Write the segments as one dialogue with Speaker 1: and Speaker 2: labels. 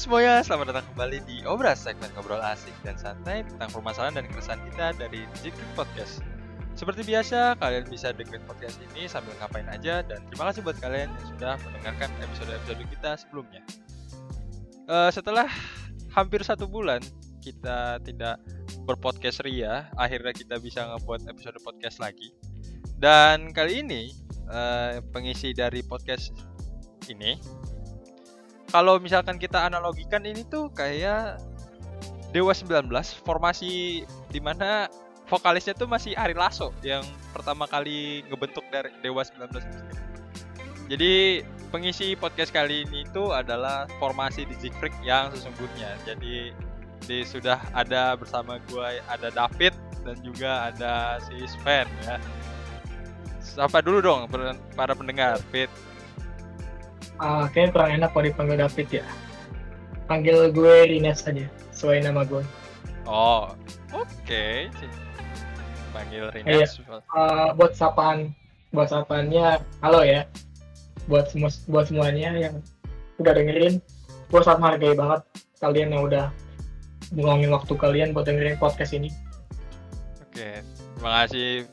Speaker 1: semuanya, selamat datang kembali di Obras segmen ngobrol asik dan santai tentang permasalahan dan keresahan kita dari Zikir Podcast. Seperti biasa, kalian bisa dengerin podcast ini sambil ngapain aja dan terima kasih buat kalian yang sudah mendengarkan episode-episode kita sebelumnya. Uh, setelah hampir satu bulan kita tidak berpodcast ria, akhirnya kita bisa ngebuat episode podcast lagi. Dan kali ini uh, pengisi dari podcast ini kalau misalkan kita analogikan ini tuh kayak Dewa 19 formasi di mana vokalisnya tuh masih Ari Lasso yang pertama kali ngebentuk dari Dewa 19 jadi pengisi podcast kali ini itu adalah formasi di Zigfried yang sesungguhnya. Jadi di, sudah ada bersama gue ada David dan juga ada si Sven ya. Sapa dulu dong para pendengar Fit
Speaker 2: uh, kayaknya kurang enak kalau dipanggil David ya. Panggil gue Rines aja, sesuai nama gue.
Speaker 1: Oh, oke. Okay. Panggil
Speaker 2: Rines. Iya. Uh, buat sapaan, buat sapaannya, halo ya. Buat semua, buat semuanya yang udah dengerin, gue sangat menghargai banget kalian yang udah ngulangin waktu kalian buat dengerin podcast ini.
Speaker 1: Oke, terima kasih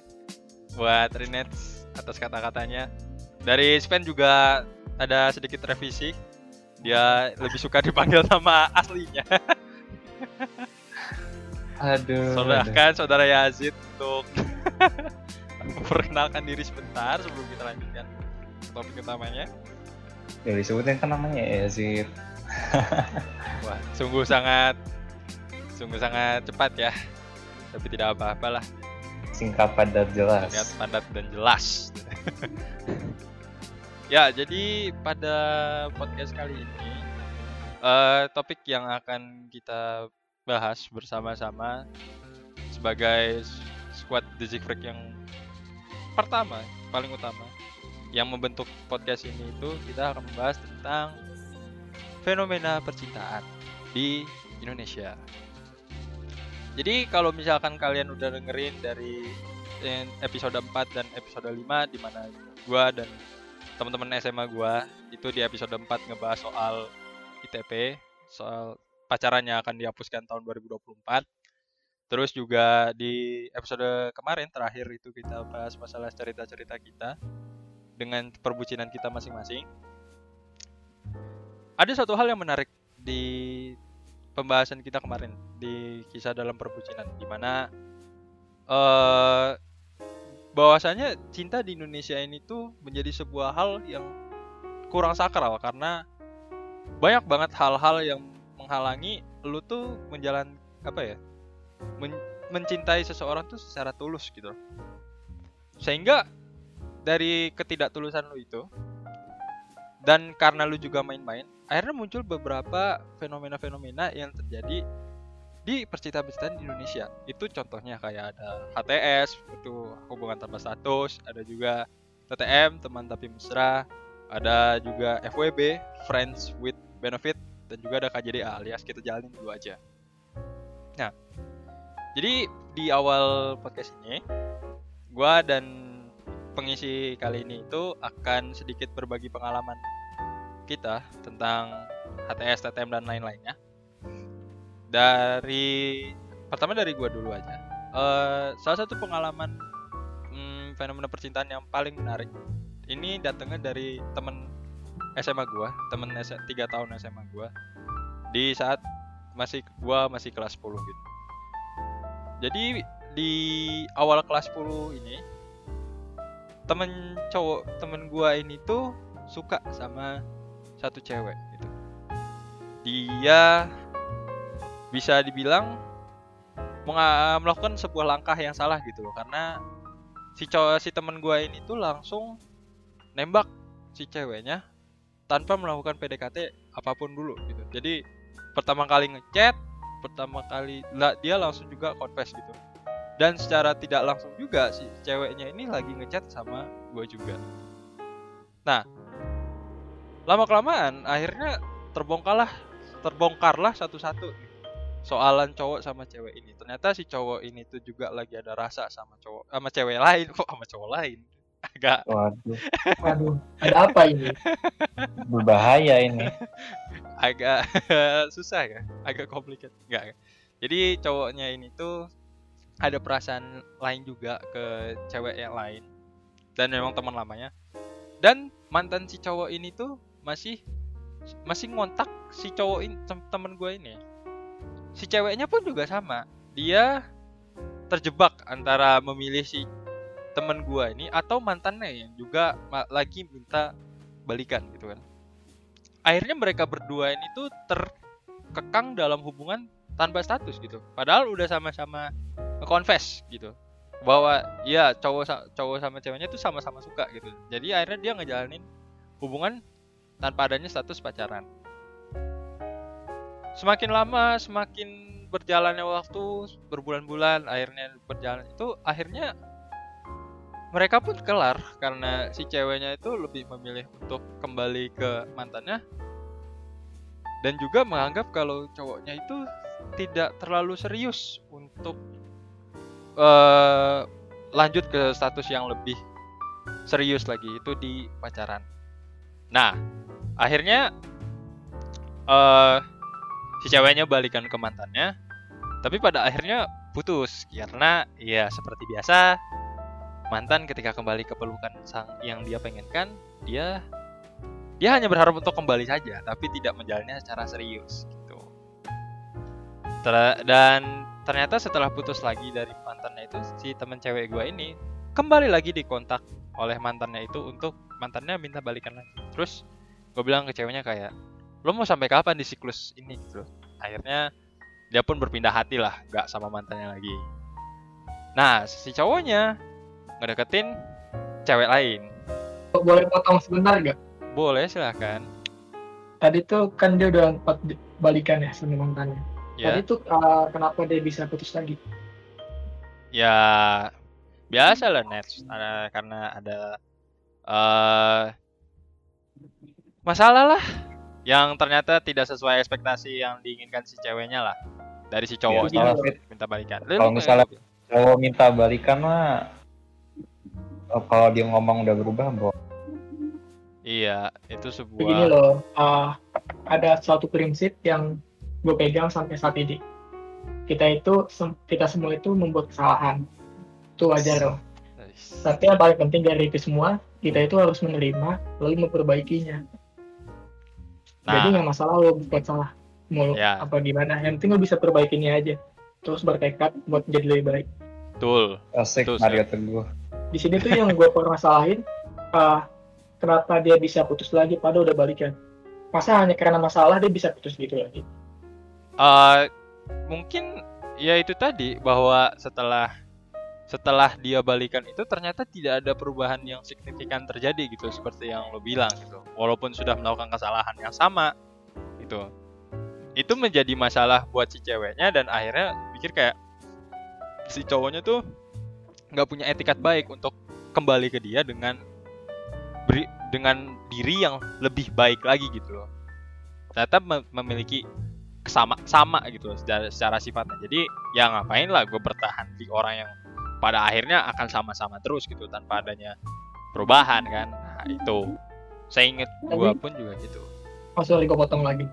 Speaker 1: buat Rines atas kata-katanya. Dari Sven juga ada sedikit revisi. Dia lebih suka dipanggil nama aslinya.
Speaker 2: aduh.
Speaker 1: Saudara kan saudara Yazid untuk memperkenalkan diri sebentar sebelum kita lanjutkan topik utamanya.
Speaker 3: Ya disebutin kan namanya Yazid.
Speaker 1: Wah, sungguh sangat sungguh sangat cepat ya. Tapi tidak apa-apalah.
Speaker 3: Singkat padat jelas.
Speaker 1: Singkat padat dan jelas. Ya, jadi pada podcast kali ini uh, topik yang akan kita bahas bersama-sama sebagai squad The Freak yang pertama, paling utama yang membentuk podcast ini itu kita akan membahas tentang fenomena percintaan di Indonesia. Jadi kalau misalkan kalian udah dengerin dari episode 4 dan episode 5 di mana gua dan teman-teman SMA gue itu di episode 4 ngebahas soal ITP, soal pacarannya akan dihapuskan tahun 2024. Terus juga di episode kemarin terakhir itu kita bahas masalah cerita-cerita kita dengan perbucinan kita masing-masing. Ada satu hal yang menarik di pembahasan kita kemarin di kisah dalam perbucinan di mana uh, bahwasanya cinta di Indonesia ini tuh menjadi sebuah hal yang kurang sakral karena banyak banget hal-hal yang menghalangi lu tuh menjalan apa ya men mencintai seseorang tuh secara tulus gitu. Sehingga dari ketidaktulusan lu itu dan karena lu juga main-main akhirnya muncul beberapa fenomena-fenomena yang terjadi di percintaan-percintaan di Indonesia. Itu contohnya kayak ada HTS, itu hubungan tanpa status, ada juga TTM, teman tapi mesra, ada juga FWB, Friends with Benefit, dan juga ada KJDA alias kita jalanin dulu aja. Nah, jadi di awal podcast ini, gue dan pengisi kali ini itu akan sedikit berbagi pengalaman kita tentang HTS, TTM, dan lain-lainnya dari pertama dari gue dulu aja. Uh, salah satu pengalaman hmm, fenomena percintaan yang paling menarik ini datangnya dari temen SMA gue temen tiga tahun SMA gue di saat masih gue masih kelas 10 gitu. Jadi di awal kelas 10 ini temen cowok temen gue ini tuh suka sama satu cewek gitu. Dia bisa dibilang melakukan sebuah langkah yang salah gitu loh. Karena si cowok si temen gue ini tuh langsung nembak si ceweknya tanpa melakukan PDKT apa pun dulu gitu. Jadi pertama kali ngechat pertama kali lah dia langsung juga confess gitu. Dan secara tidak langsung juga si ceweknya ini lagi ngechat sama gue juga. Nah lama kelamaan akhirnya terbongkarlah terbongkarlah satu-satu soalan cowok sama cewek ini. Ternyata si cowok ini tuh juga lagi ada rasa sama cowok sama cewek lain. Kok sama cowok lain? Agak.
Speaker 3: Waduh.
Speaker 2: Waduh ada apa ini?
Speaker 3: Berbahaya ini.
Speaker 1: Agak susah ya. Agak complicated. Enggak jadi cowoknya ini tuh ada perasaan lain juga ke cewek yang lain. Dan memang teman lamanya. Dan mantan si cowok ini tuh masih masih ngontak si cowok ini tem- temen gue ini si ceweknya pun juga sama. Dia terjebak antara memilih si temen gue ini atau mantannya yang juga lagi minta balikan gitu kan. Akhirnya mereka berdua ini tuh terkekang dalam hubungan tanpa status gitu. Padahal udah sama-sama confess gitu. Bahwa ya cowok cowok sama ceweknya tuh sama-sama suka gitu. Jadi akhirnya dia ngejalanin hubungan tanpa adanya status pacaran semakin lama semakin berjalannya waktu berbulan-bulan akhirnya berjalan itu akhirnya mereka pun kelar karena si ceweknya itu lebih memilih untuk kembali ke mantannya dan juga menganggap kalau cowoknya itu tidak terlalu serius untuk eh lanjut ke status yang lebih serius lagi itu di pacaran. Nah, akhirnya eh si ceweknya balikan ke mantannya, tapi pada akhirnya putus karena ya seperti biasa mantan ketika kembali ke pelukan sang yang dia pengenkan, dia dia hanya berharap untuk kembali saja, tapi tidak menjalannya secara serius gitu. Ter- dan ternyata setelah putus lagi dari mantannya itu si temen cewek gue ini kembali lagi dikontak oleh mantannya itu untuk mantannya minta balikan lagi terus gue bilang ke ceweknya kayak lo mau sampai kapan di siklus ini gitu akhirnya dia pun berpindah hati lah gak sama mantannya lagi. Nah si cowoknya ngedeketin cewek lain.
Speaker 2: Boleh potong sebentar gak?
Speaker 1: boleh silahkan.
Speaker 2: Tadi tuh kan dia udah empat balikan ya sama mantannya.
Speaker 1: ya.
Speaker 2: Tadi tuh uh, kenapa dia bisa putus lagi?
Speaker 1: ya biasa lah ada karena ada eh masalah lah yang ternyata tidak sesuai ekspektasi yang diinginkan si ceweknya lah dari si cowoknya
Speaker 3: salah, Fit.
Speaker 1: minta balikan.
Speaker 3: Kalau misalnya- Kalau minta balikan mah oh, kalau dia ngomong udah berubah, bro.
Speaker 1: iya itu
Speaker 2: Begini
Speaker 1: sebuah
Speaker 2: loh, uh, ada suatu prinsip yang gue pegang sampai saat ini. Kita itu, sem- kita semua itu membuat kesalahan. Itu wajar loh. Tapi yang paling penting dari itu semua, kita itu harus menerima lalu memperbaikinya. Jadi
Speaker 1: nah
Speaker 2: nggak masalah lo buat salah mau
Speaker 1: Ya.
Speaker 2: apa gimana. Yang penting lo bisa perbaikinya aja. Terus bertekad buat jadi lebih baik.
Speaker 1: betul
Speaker 3: Asik
Speaker 1: Betul,
Speaker 3: Mario Teguh.
Speaker 2: Di sini tuh yang gue permasalahin, uh, kenapa dia bisa putus lagi padahal udah balikan. Masa hanya karena masalah dia bisa putus gitu lagi?
Speaker 1: Eh, mungkin ya itu tadi bahwa setelah setelah dia balikan itu ternyata tidak ada perubahan yang signifikan terjadi gitu seperti yang lo bilang gitu. Walaupun sudah melakukan kesalahan yang sama gitu. Itu menjadi masalah buat si ceweknya dan akhirnya pikir kayak si cowoknya tuh nggak punya etikat baik untuk kembali ke dia dengan beri, dengan diri yang lebih baik lagi gitu loh. Ternyata mem- memiliki kesama sama gitu secara, secara sifatnya. Jadi ya ngapain lah gue bertahan di orang yang pada akhirnya akan sama-sama terus gitu tanpa adanya perubahan kan nah, itu saya inget gue pun juga gitu
Speaker 2: Oh sorry gue potong lagi.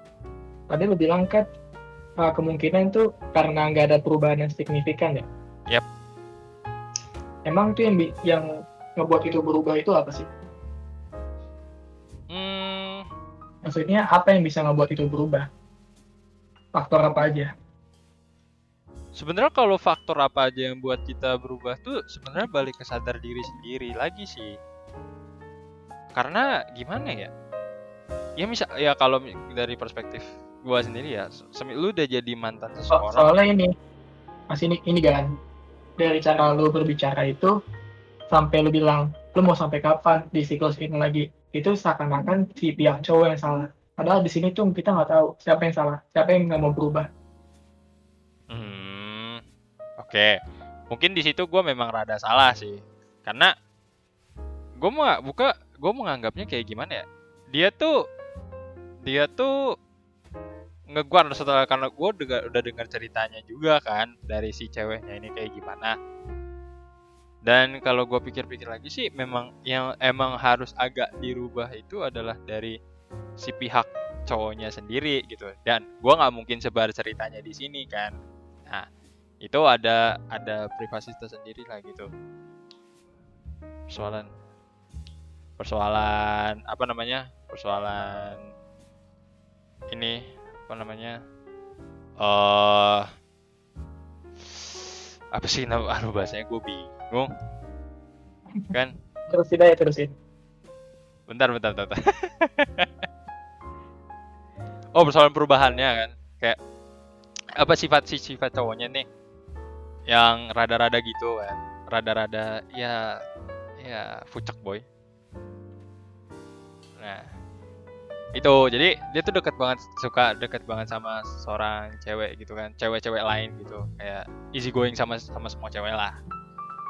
Speaker 2: Tadi lo bilang kan uh, kemungkinan itu karena nggak ada perubahan yang signifikan ya?
Speaker 1: Yap.
Speaker 2: Emang tuh yang yang ngebuat itu berubah itu apa sih?
Speaker 1: hmm,
Speaker 2: Maksudnya apa yang bisa ngebuat itu berubah? Faktor apa aja?
Speaker 1: Sebenarnya kalau faktor apa aja yang buat kita berubah tuh sebenarnya balik ke sadar diri sendiri lagi sih karena gimana ya ya misal ya kalau dari perspektif gua sendiri ya semi lu udah jadi mantan
Speaker 2: So-
Speaker 1: seseorang
Speaker 2: soalnya ini, mas ini ini kan dari cara lu berbicara itu sampai lu bilang lu mau sampai kapan di siklus ini lagi itu seakan-akan si pihak cowok yang salah. Padahal di sini tuh kita nggak tahu siapa yang salah, siapa yang nggak mau berubah.
Speaker 1: Oke. Mungkin di situ gue memang rada salah sih, karena gue mau buka, gue menganggapnya kayak gimana ya? Dia tuh, dia tuh ngeguar setelah karena gue udah dengar ceritanya juga kan dari si ceweknya ini kayak gimana. Dan kalau gue pikir-pikir lagi sih, memang yang emang harus agak dirubah itu adalah dari si pihak cowoknya sendiri gitu dan gua nggak mungkin sebar ceritanya di sini kan nah itu ada ada privasi tersendiri lah gitu. Persoalan persoalan apa namanya persoalan ini apa namanya eh apa sih nama aduh bahasanya gue bingung. Kan?
Speaker 2: Terusin aja terusin.
Speaker 1: bentar bentar bentar, bentar. oh persoalan perubahannya kan? Kayak apa sifat si sifat cowoknya nih yang rada-rada gitu kan. Rada-rada ya ya fucek boy. Nah itu. Jadi dia tuh deket banget suka deket banget sama seorang cewek gitu kan. Cewek-cewek lain gitu. Kayak easy going sama sama semua cewek lah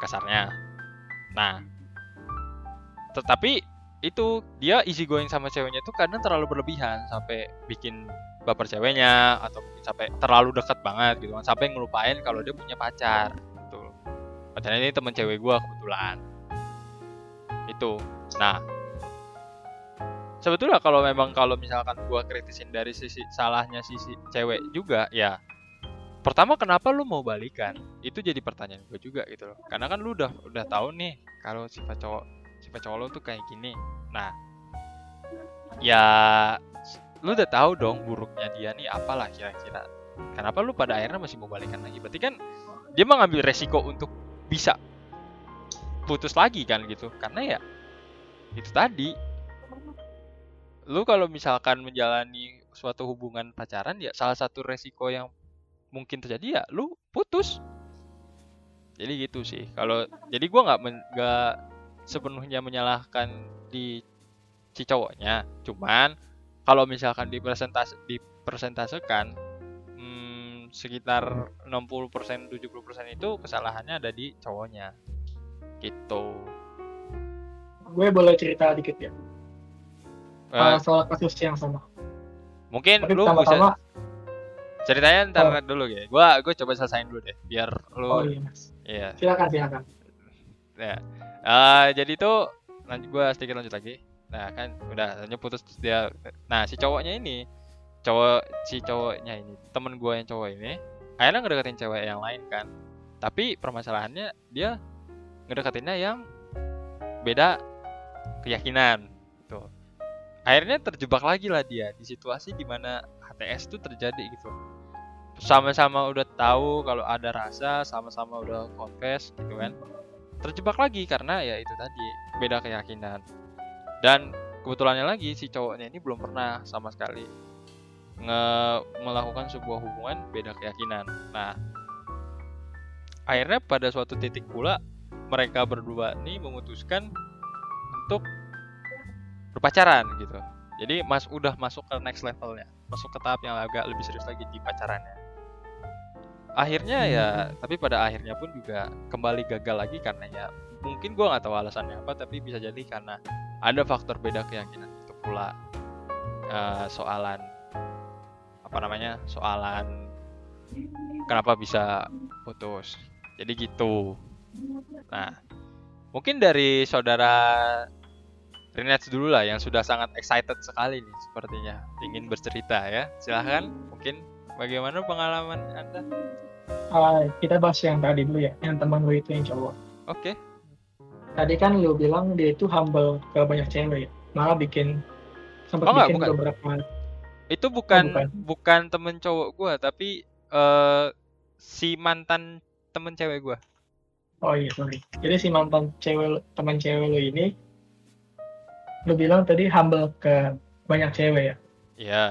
Speaker 1: kasarnya. Nah tetapi itu dia easy going sama ceweknya tuh kadang terlalu berlebihan sampai bikin baper ceweknya atau mungkin sampai terlalu dekat banget gitu kan sampai ngelupain kalau dia punya pacar gitu. Pacarnya ini temen cewek gua kebetulan. Itu. Nah sebetulnya kalau memang kalau misalkan gua kritisin dari sisi salahnya sisi cewek juga ya pertama kenapa lu mau balikan? Itu jadi pertanyaan gue juga gitu loh. Karena kan lu udah udah tahu nih kalau sifat cowok sifat cowok lu tuh kayak gini. Nah ya lu udah tahu dong buruknya dia nih apalah kira-kira. Kenapa lu pada akhirnya masih mau balikan lagi? Berarti kan dia mengambil resiko untuk bisa putus lagi kan gitu. Karena ya itu tadi. Lu kalau misalkan menjalani suatu hubungan pacaran ya salah satu resiko yang mungkin terjadi ya lu putus. Jadi gitu sih. Kalau jadi gua nggak nggak sepenuhnya menyalahkan di si cowoknya. Cuman kalau misalkan dipresentase dipresentasekan hmm, sekitar 60% 70% itu kesalahannya ada di cowoknya gitu
Speaker 2: Gue boleh cerita dikit ya
Speaker 1: Eh,
Speaker 2: uh, soal kasus yang sama.
Speaker 1: mungkin
Speaker 2: Tapi
Speaker 1: lu bisa ceritanya ntar
Speaker 2: Oh.
Speaker 1: dulu ya gua gua coba selesain dulu deh biar lu
Speaker 2: oh iya mas.
Speaker 1: iya
Speaker 2: Silakan silakan.
Speaker 1: Ya. Eh, jadi itu lanjut gua sedikit lanjut lagi. Nah, kan udah lanjut putus dia. Nah, si cowoknya ini cowok si cowoknya ini, temen gua yang cowok ini akhirnya ngedeketin cewek yang lain kan. Tapi permasalahannya dia ngedeketinnya yang beda keyakinan gitu. Akhirnya terjebak lagi lah dia di situasi di mana HTS itu terjadi gitu. Sama-sama udah tahu kalau ada rasa, sama-sama udah confess gitu kan terjebak lagi karena ya itu tadi beda keyakinan dan kebetulannya lagi si cowoknya ini belum pernah sama sekali nge melakukan sebuah hubungan beda keyakinan. Nah akhirnya pada suatu titik pula mereka berdua nih memutuskan untuk berpacaran gitu. Jadi mas udah masuk ke next levelnya masuk ke tahap yang agak lebih serius lagi di pacarannya. Akhirnya ya tapi pada akhirnya pun juga kembali gagal lagi karena ya mungkin gua nggak tahu alasannya apa tapi bisa jadi karena ada faktor beda keyakinan itu pula. Eh, soalan apa namanya soalan kenapa bisa putus. Jadi gitu. Nah mungkin dari saudara Rinets dulu lah yang sudah sangat excited sekali nih sepertinya ingin bercerita ya. Silahkan mungkin bagaimana pengalaman anda?
Speaker 2: Uh, kita bahas yang tadi dulu ya, yang teman lu itu yang cowok.
Speaker 1: oke
Speaker 2: Tadi kan lu bilang dia itu humble ke banyak cewek, malah bikin sempat
Speaker 1: Oh,
Speaker 2: bikin
Speaker 1: bukan.
Speaker 2: beberapa.
Speaker 1: itu bukan
Speaker 2: bukan.
Speaker 1: bukan temen cowok gua tapi eh si mantan temen cewek gua
Speaker 2: Oh iya sorry. Jadi si mantan cewek teman cewek lu ini, lu bilang tadi humble ke banyak cewek ya,
Speaker 1: Iya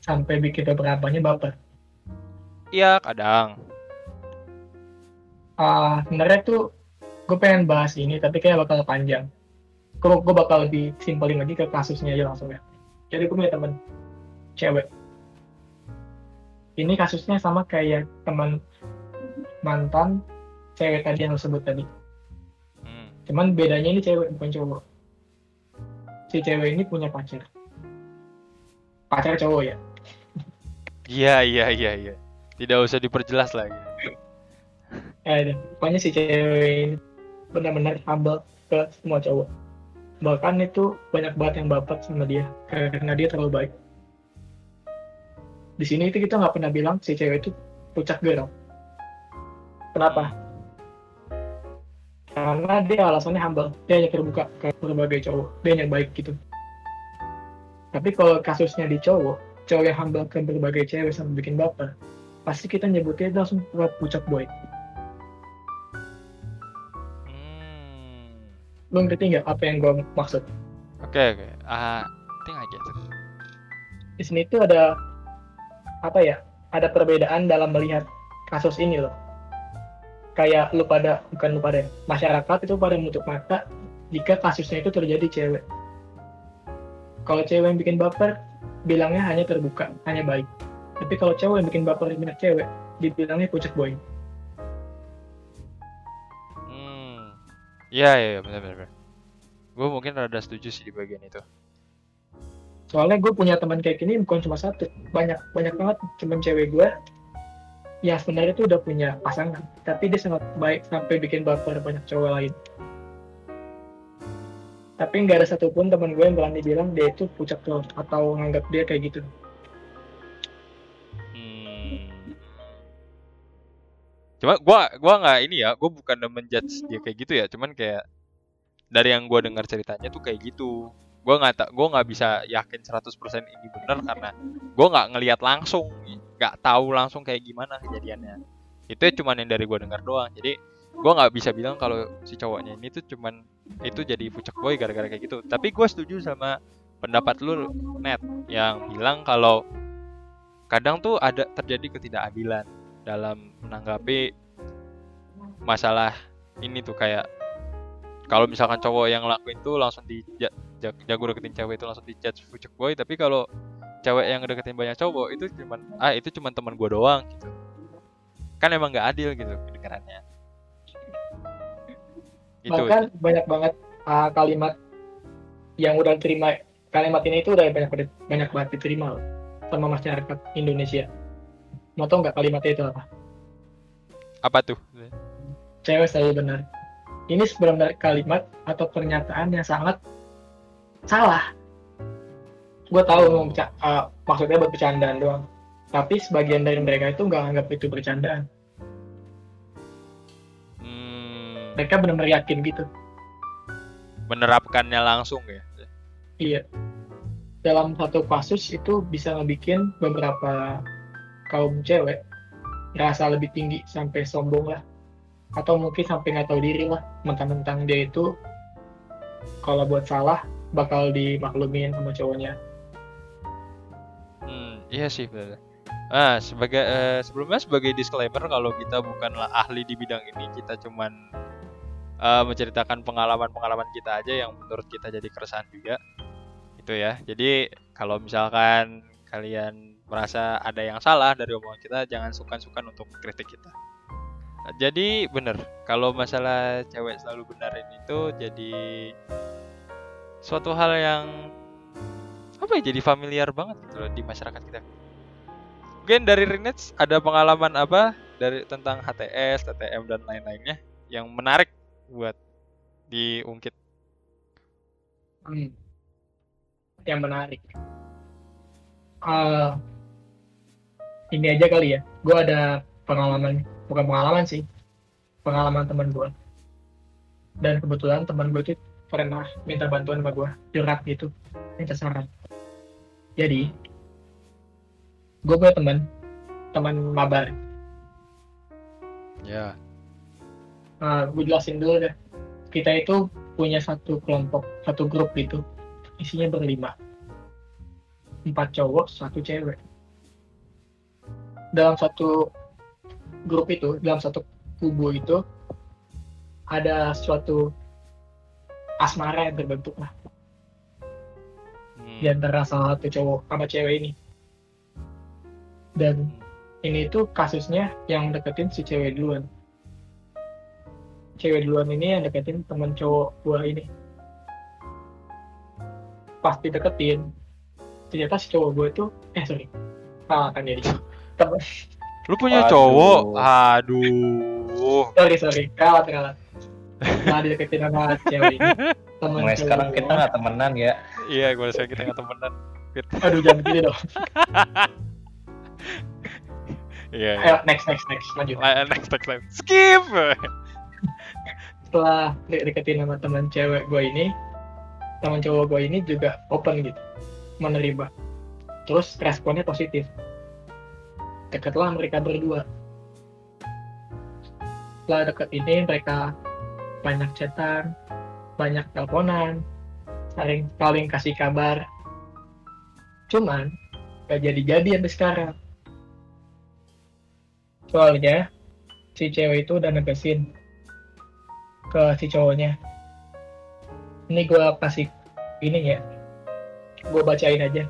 Speaker 2: sampai bikin beberapanya baper.
Speaker 1: iya kadang
Speaker 2: Ah, sebenarnya tuh gue pengen bahas ini tapi kayak bakal panjang. Gue gue bakal lebih simpelin lagi ke kasusnya aja langsung ya. Jadi gue punya temen cewek. Ini kasusnya sama kayak teman mantan cewek tadi yang lo sebut tadi.
Speaker 1: Hmm.
Speaker 2: Cuman bedanya ini cewek bukan cowok. Si cewek ini punya pacar. Pacar cowok ya.
Speaker 1: iya iya iya iya tidak usah diperjelas lagi
Speaker 2: Ya, ada. pokoknya si cewek ini benar-benar humble ke semua cowok. Bahkan itu banyak banget yang baper sama dia karena dia terlalu baik. di sini itu kita nggak pernah bilang si cewek itu puncak girl kenapa? Karena dia alasannya humble. Dia hanya terbuka ke berbagai cowok. Dia hanya baik gitu. Tapi kalau kasusnya di cowok cowok yang humble ke berbagai cewek sampai bikin baper pasti kita nyebutnya langsung puncak boy lo ngerti nggak apa yang gue maksud?
Speaker 1: Oke oke. Ah, I think I get it.
Speaker 2: di sini tuh ada apa ya ada perbedaan dalam melihat kasus ini loh. Kayak lu pada bukan lu pada ya, masyarakat itu pada menutup mata jika kasusnya itu terjadi cewek. Kalau cewek yang bikin baper bilangnya hanya terbuka hanya baik. Tapi kalau cewek yang bikin baper minat cewek dibilangnya pucet boy
Speaker 1: Iya iya iya, benar benar. Gue mungkin rada setuju sih di bagian itu.
Speaker 2: soalnya gue punya teman kayak gini bukan cuma satu banyak banyak banget teman cewek gue yang sebenarnya tuh udah punya pasangan tapi dia sangat baik sampai bikin baper banyak cowok lain tapi nggak ada satupun teman gue yang berani bilang dia itu cowok atau nganggap dia kayak gitu
Speaker 1: Cuma gua gua nggak ini ya, gua bukan menjudge dia kayak gitu ya, cuman kayak dari yang gua dengar ceritanya tuh kayak gitu. Gua nggak tak gua nggak bisa yakin 100% ini benar karena gua nggak ngelihat langsung, nggak tahu langsung kayak gimana kejadiannya. Itu cuman yang dari gua dengar doang. Jadi gua nggak bisa bilang kalau si cowoknya ini tuh cuman itu jadi pucak boy gara-gara kayak gitu. Tapi gua setuju sama pendapat lu net yang bilang kalau kadang tuh ada terjadi ketidakadilan dalam menanggapi masalah ini tuh kayak kalau misalkan cowok yang ngelakuin tuh langsung di ja- ja- jago deketin cewek itu langsung di judge fucek boy tapi kalau cewek yang deketin banyak cowok itu cuman ah itu cuman teman gua doang gitu. Kan emang nggak adil gitu kedengarannya. Itu
Speaker 2: bahkan banyak banget uh, kalimat yang udah terima kalimat ini itu udah banyak banyak banget diterima loh sama masyarakat Indonesia mau tau nggak kalimatnya itu apa
Speaker 1: apa tuh
Speaker 2: cewek selalu benar. Ini sebenarnya kalimat atau pernyataan yang sangat salah. Gue tahu uh, maksudnya buat bercandaan doang. Tapi sebagian dari mereka itu nggak anggap itu bercandaan.
Speaker 1: hmm,
Speaker 2: Mereka benar-benar yakin gitu.
Speaker 1: menerapkannya langsung ya
Speaker 2: Iya. Dalam satu kasus itu bisa ngebikin beberapa kaum cewek ngerasa lebih tinggi sampai sombong lah. Atau mungkin sampai nggak tahu diri lah. Mentang-mentang dia itu kalau buat salah bakal dimaklumin sama cowoknya.
Speaker 1: Hmm, iya sih benar. Ah, sebagai eh, sebelumnya sebagai disclaimer kalau kita bukanlah ahli di bidang ini, kita cuman eh, menceritakan pengalaman-pengalaman kita aja yang menurut kita jadi keresahan juga. Itu ya. Jadi kalau misalkan kalian merasa ada yang salah dari omongan kita, jangan sukan-sukan untuk kritik kita. Jadi bener, kalau masalah cewek selalu benarin itu jadi suatu hal yang apa ya jadi familiar banget gitu loh di masyarakat kita. Mungkin dari Rinets ada pengalaman apa dari tentang HTS, TTM dan lain-lainnya yang menarik buat diungkit.
Speaker 2: Hmm. Yang menarik. Eh, ini aja kali ya. Gue ada pengalaman, bukan pengalaman sih, pengalaman teman gue. Dan kebetulan teman gue itu pernah minta bantuan sama gue, curhat gitu, minta saran. Jadi, gue punya teman, teman mabar.
Speaker 1: Ya.
Speaker 2: Nah, gue jelasin dulu deh. Kita itu punya satu kelompok, satu grup gitu. Isinya berlima. Empat cowok, satu cewek. Dalam satu grup itu, dalam satu kubu itu, ada suatu asmara yang terbentuk lah
Speaker 1: Hmm.
Speaker 2: di antara salah satu cowok sama cewek ini. Dan ini tuh kasusnya yang deketin si cewek duluan. Cewek duluan ini yang deketin temen cowok gua ini. Pas dideketin, ternyata si cowok gua itu, eh sorry, salah kan jadi. Temen,
Speaker 1: Lu punya
Speaker 3: Waduh.
Speaker 1: cowok? Aduh.
Speaker 2: sorry sorry, kalah kalah. Nah dideketin sama cewek ini. Temen
Speaker 3: Mulai sekarang kita nggak temenan ya.
Speaker 1: Iya, gue sekarang kita nggak temenan.
Speaker 2: Aduh jangan gitu dong.
Speaker 1: Iya. iya.
Speaker 2: Ayo next next next lanjut.
Speaker 1: La- Next, next, next. Skip.
Speaker 2: Setelah de- deketin sama teman cewek gue ini, teman cowok gue ini juga open gitu, menerima. Terus responnya positif. Deketlah mereka berdua. Setelah deket ini mereka banyak chatan, banyak teleponan, saling saling kasih kabar. Cuman gak jadi-jadi sampai sekarang. Soalnya si cewek itu udah negesin ke si cowoknya. Ini gue kasih ini ya, gue bacain aja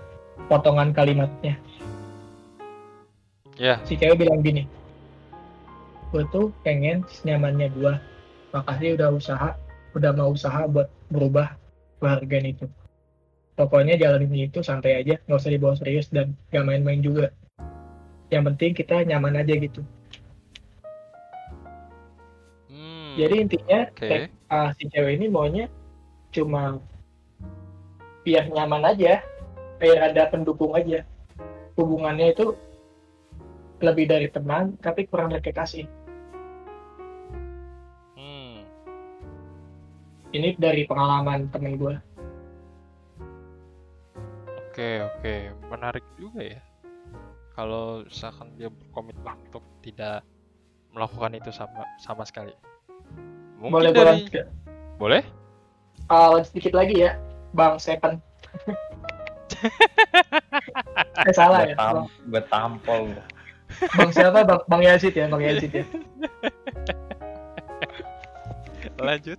Speaker 2: potongan kalimatnya.
Speaker 1: Ya.
Speaker 2: Si cewek bilang gini, gue tuh pengen senyamannya gue. Makasih udah usaha, udah mau usaha buat berubah kehargaan itu. Pokoknya jalanin itu santai aja, nggak usah dibawa serius dan gak main-main juga. Yang penting kita nyaman aja gitu.
Speaker 1: Hmm.
Speaker 2: Jadi intinya
Speaker 1: Oke.
Speaker 2: tek- ah, si cewek ini maunya cuma biar nyaman aja, biar ada pendukung aja. Hubungannya itu lebih dari teman, tapi kurang dari kekasih.
Speaker 1: Hmm.
Speaker 2: Ini dari pengalaman temen gue.
Speaker 1: Oke, oke. Menarik juga ya. Kalau misalkan dia berkomitmen untuk tidak melakukan itu sama sama sekali. Mungkin
Speaker 2: Boleh
Speaker 1: dari
Speaker 2: nggak?
Speaker 1: boleh?
Speaker 2: Ah, lanjut sedikit lagi ya, Bang Seven. eh salah
Speaker 3: gue
Speaker 2: ya,
Speaker 3: tam gue tampol.
Speaker 2: Bang siapa? Bang, bang Yazid ya, Bang Yazid ya.
Speaker 1: Lanjut.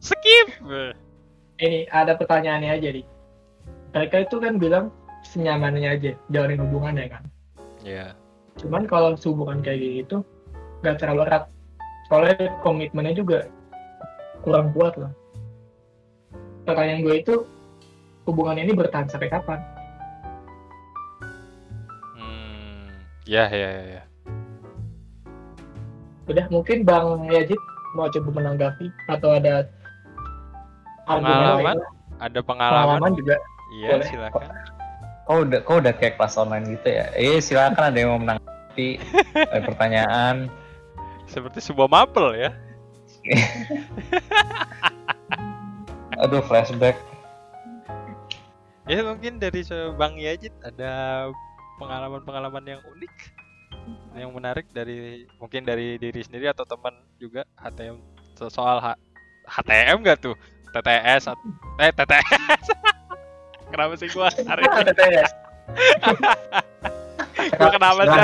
Speaker 1: Skip.
Speaker 2: Ini ada pertanyaannya aja nih. Mereka itu kan bilang senyamannya aja, jalanin hubungannya kan.
Speaker 1: Ya.
Speaker 2: Cuman kalau hubungan kayak gitu nggak terlalu erat. Soalnya komitmennya juga kurang kuat lah. Pertanyaan gue itu hubungan ini bertahan sampai kapan?
Speaker 1: Ya, ya, ya, ya.
Speaker 2: Udah mungkin Bang Yazid mau coba menanggapi atau ada
Speaker 1: Pengalaman?
Speaker 2: lain?
Speaker 1: Ada pengalaman?
Speaker 2: Pengalaman juga.
Speaker 1: Iya,
Speaker 2: Boleh.
Speaker 1: silakan.
Speaker 3: Kok udah kok udah kayak kelas online gitu ya? Eh silakan ada yang mau menanggapi ada pertanyaan.
Speaker 1: Seperti sebuah mapel ya.
Speaker 3: Aduh flashback.
Speaker 1: Ya mungkin dari se- Bang Yajid ada pengalaman-pengalaman yang unik yang menarik dari mungkin dari diri sendiri atau teman juga HTM so- soal H- HTM gak tuh? TTS eh TTS kenapa sih gua hari ini?
Speaker 2: Ada TS.
Speaker 1: gua kenapa sih.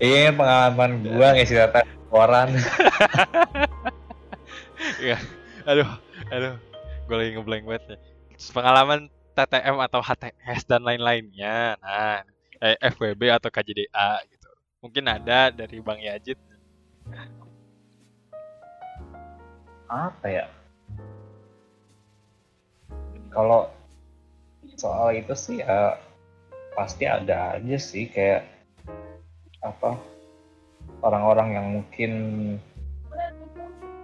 Speaker 3: Ini pengalaman gua ngisi data koran.
Speaker 1: aduh aduh. Gue lagi ngeblank banget nih. Pengalaman TTM atau HTS dan lain-lainnya. Nah eh, FWB atau KJDA gitu. Mungkin ada dari Bang Yajid.
Speaker 3: Apa ya? Kalau soal itu sih ya pasti ada aja sih kayak apa orang-orang yang mungkin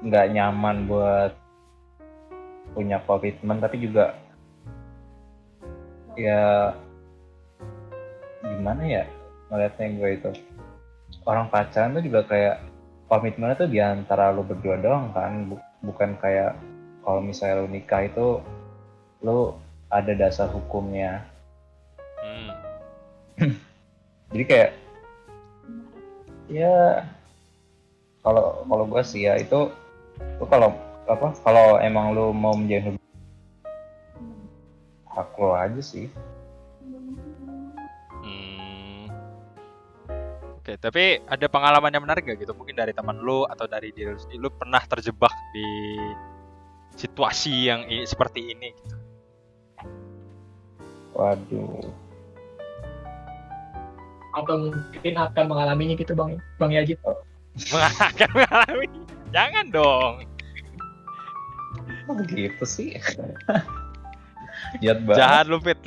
Speaker 3: nggak nyaman buat punya komitmen tapi juga ya gimana ya ngeliatnya gue itu? Orang pacaran tuh juga kayak komitmennya tuh di antara lu berdua doang kan? Bu- bukan kayak kalau misalnya lu nikah itu lu ada dasar hukumnya.
Speaker 1: Hmm.
Speaker 3: jadi kayak ya kalau kalau gue sih ya itu lu kalau apa kalau emang lu mau menjalin hubungan hak lo aja sih
Speaker 1: Hmm. Oke, tapi ada pengalaman yang menarik gak gitu? Mungkin dari teman lu atau dari diri lu sendiri, lu pernah terjebak di situasi yang i- seperti ini gitu.
Speaker 3: waduh
Speaker 2: Atau mungkin akan mengalaminya gitu Bang Bang Yazid.
Speaker 1: Akan mengalami. Jangan dong.
Speaker 3: begitu sih jahat banget
Speaker 1: Jahat lu Fit.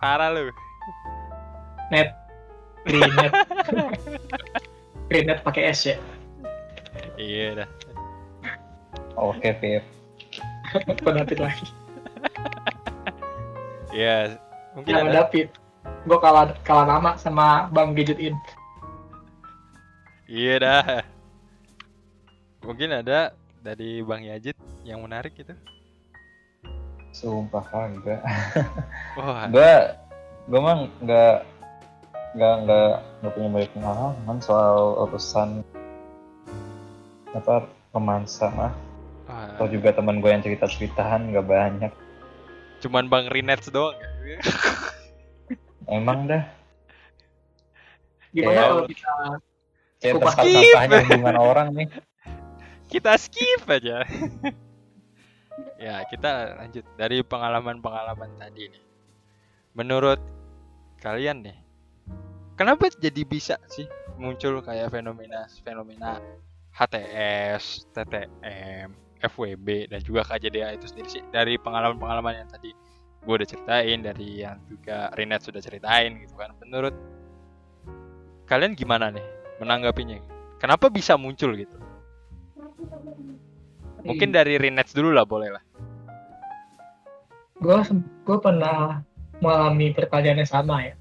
Speaker 1: Parah lu.
Speaker 2: Net. Greennet. Greennet pakai S ya.
Speaker 1: Iya dah.
Speaker 3: oke
Speaker 2: Bukan David lagi.
Speaker 1: Iya. Mungkin
Speaker 2: Nama
Speaker 1: ada
Speaker 2: David. gue kalah kalah nama sama bang gadget in
Speaker 1: Iya dah. Mungkin ada dari Bang Yajid yang menarik gitu.
Speaker 3: Sumpah kagak.
Speaker 1: Wah,
Speaker 3: gue gue mah nggak nggak nggak nggak punya banyak pengalaman soal urusan apa romansa mah
Speaker 1: wah.
Speaker 3: atau juga teman gue yang cerita ceritahan nggak banyak
Speaker 1: cuman Bang Rinets doang ya?
Speaker 3: emang dah
Speaker 2: gimana kalau kita
Speaker 3: kayak
Speaker 2: Kupas
Speaker 3: tempat sampahnya hubungan orang nih
Speaker 1: Kita skip aja. Ya, kita lanjut dari pengalaman-pengalaman tadi nih. Menurut kalian nih, kenapa jadi bisa sih muncul kayak fenomena fenomena HTS, TTM, FWB dan juga KJDA itu sendiri sih dari pengalaman-pengalaman yang tadi gue udah ceritain dari yang juga Rinet sudah ceritain gitu kan. Menurut kalian gimana nih menanggapinya? Kenapa bisa muncul gitu? Mungkin dari Rinets dulu lah boleh lah.
Speaker 2: gue gue pernah mengalami pertanyaan yang sama ya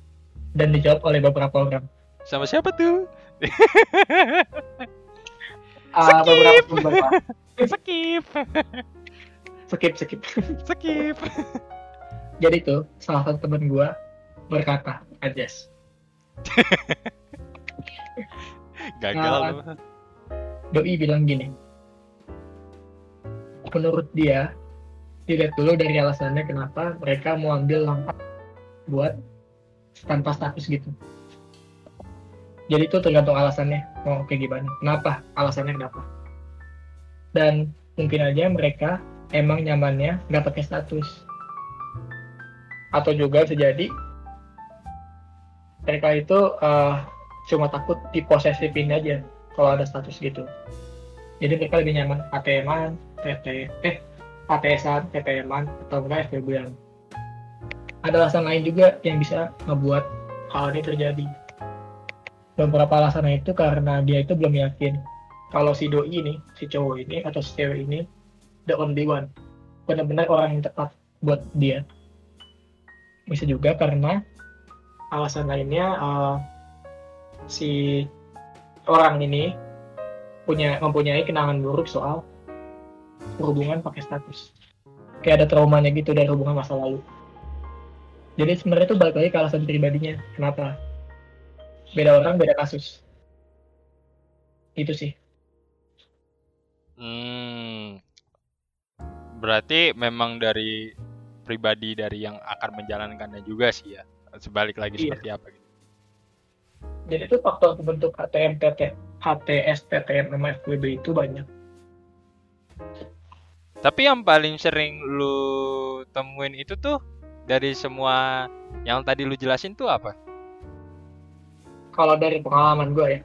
Speaker 2: dan dijawab oleh beberapa orang
Speaker 1: Sama siapa tuh?
Speaker 2: Ah, beberapa beberapa
Speaker 1: Skip.
Speaker 2: skip skip
Speaker 1: Skip.
Speaker 2: jadi tuh salah satu teman gue berkata Anjas
Speaker 1: Gagal
Speaker 2: Nah, doi bilang gini menurut dia dilihat dulu dari alasannya kenapa mereka mau ambil langkah buat tanpa status gitu. Jadi itu tergantung alasannya mau kayak gimana. Kenapa? Alasannya kenapa? Dan mungkin aja mereka emang nyamannya nggak pakai status. Atau juga bisa mereka itu eh, cuma takut diposesifin aja kalau ada status gitu jadi mereka lebih nyaman ATM-an, TT, eh ATS-an, TTM-an, atau enggak FWB-an. Ada alasan lain juga yang bisa ngebuat hal ini terjadi. Beberapa alasannya itu karena dia itu belum yakin kalau si doi ini, si cowok ini, atau si cewek ini, the only one. Benar-benar orang yang tepat buat dia. Bisa juga karena alasan lainnya eh, si orang ini punya mempunyai kenangan buruk soal hubungan pakai status. Kayak ada traumanya gitu dari hubungan masa lalu. Jadi sebenarnya itu balik lagi ke alasan pribadinya. Kenapa? Beda orang, beda kasus. Itu sih.
Speaker 1: Hmm. Berarti memang dari pribadi dari yang akan menjalankannya juga sih ya. Sebalik lagi
Speaker 2: Iya.
Speaker 1: seperti apa gitu.
Speaker 2: Jadi itu faktor pembentuk HTM, TT, HTS, TTM, sama FWB itu banyak.
Speaker 1: Tapi yang paling sering lu temuin itu tuh dari semua yang tadi lu jelasin tuh apa?
Speaker 2: Kalau dari pengalaman gue ya,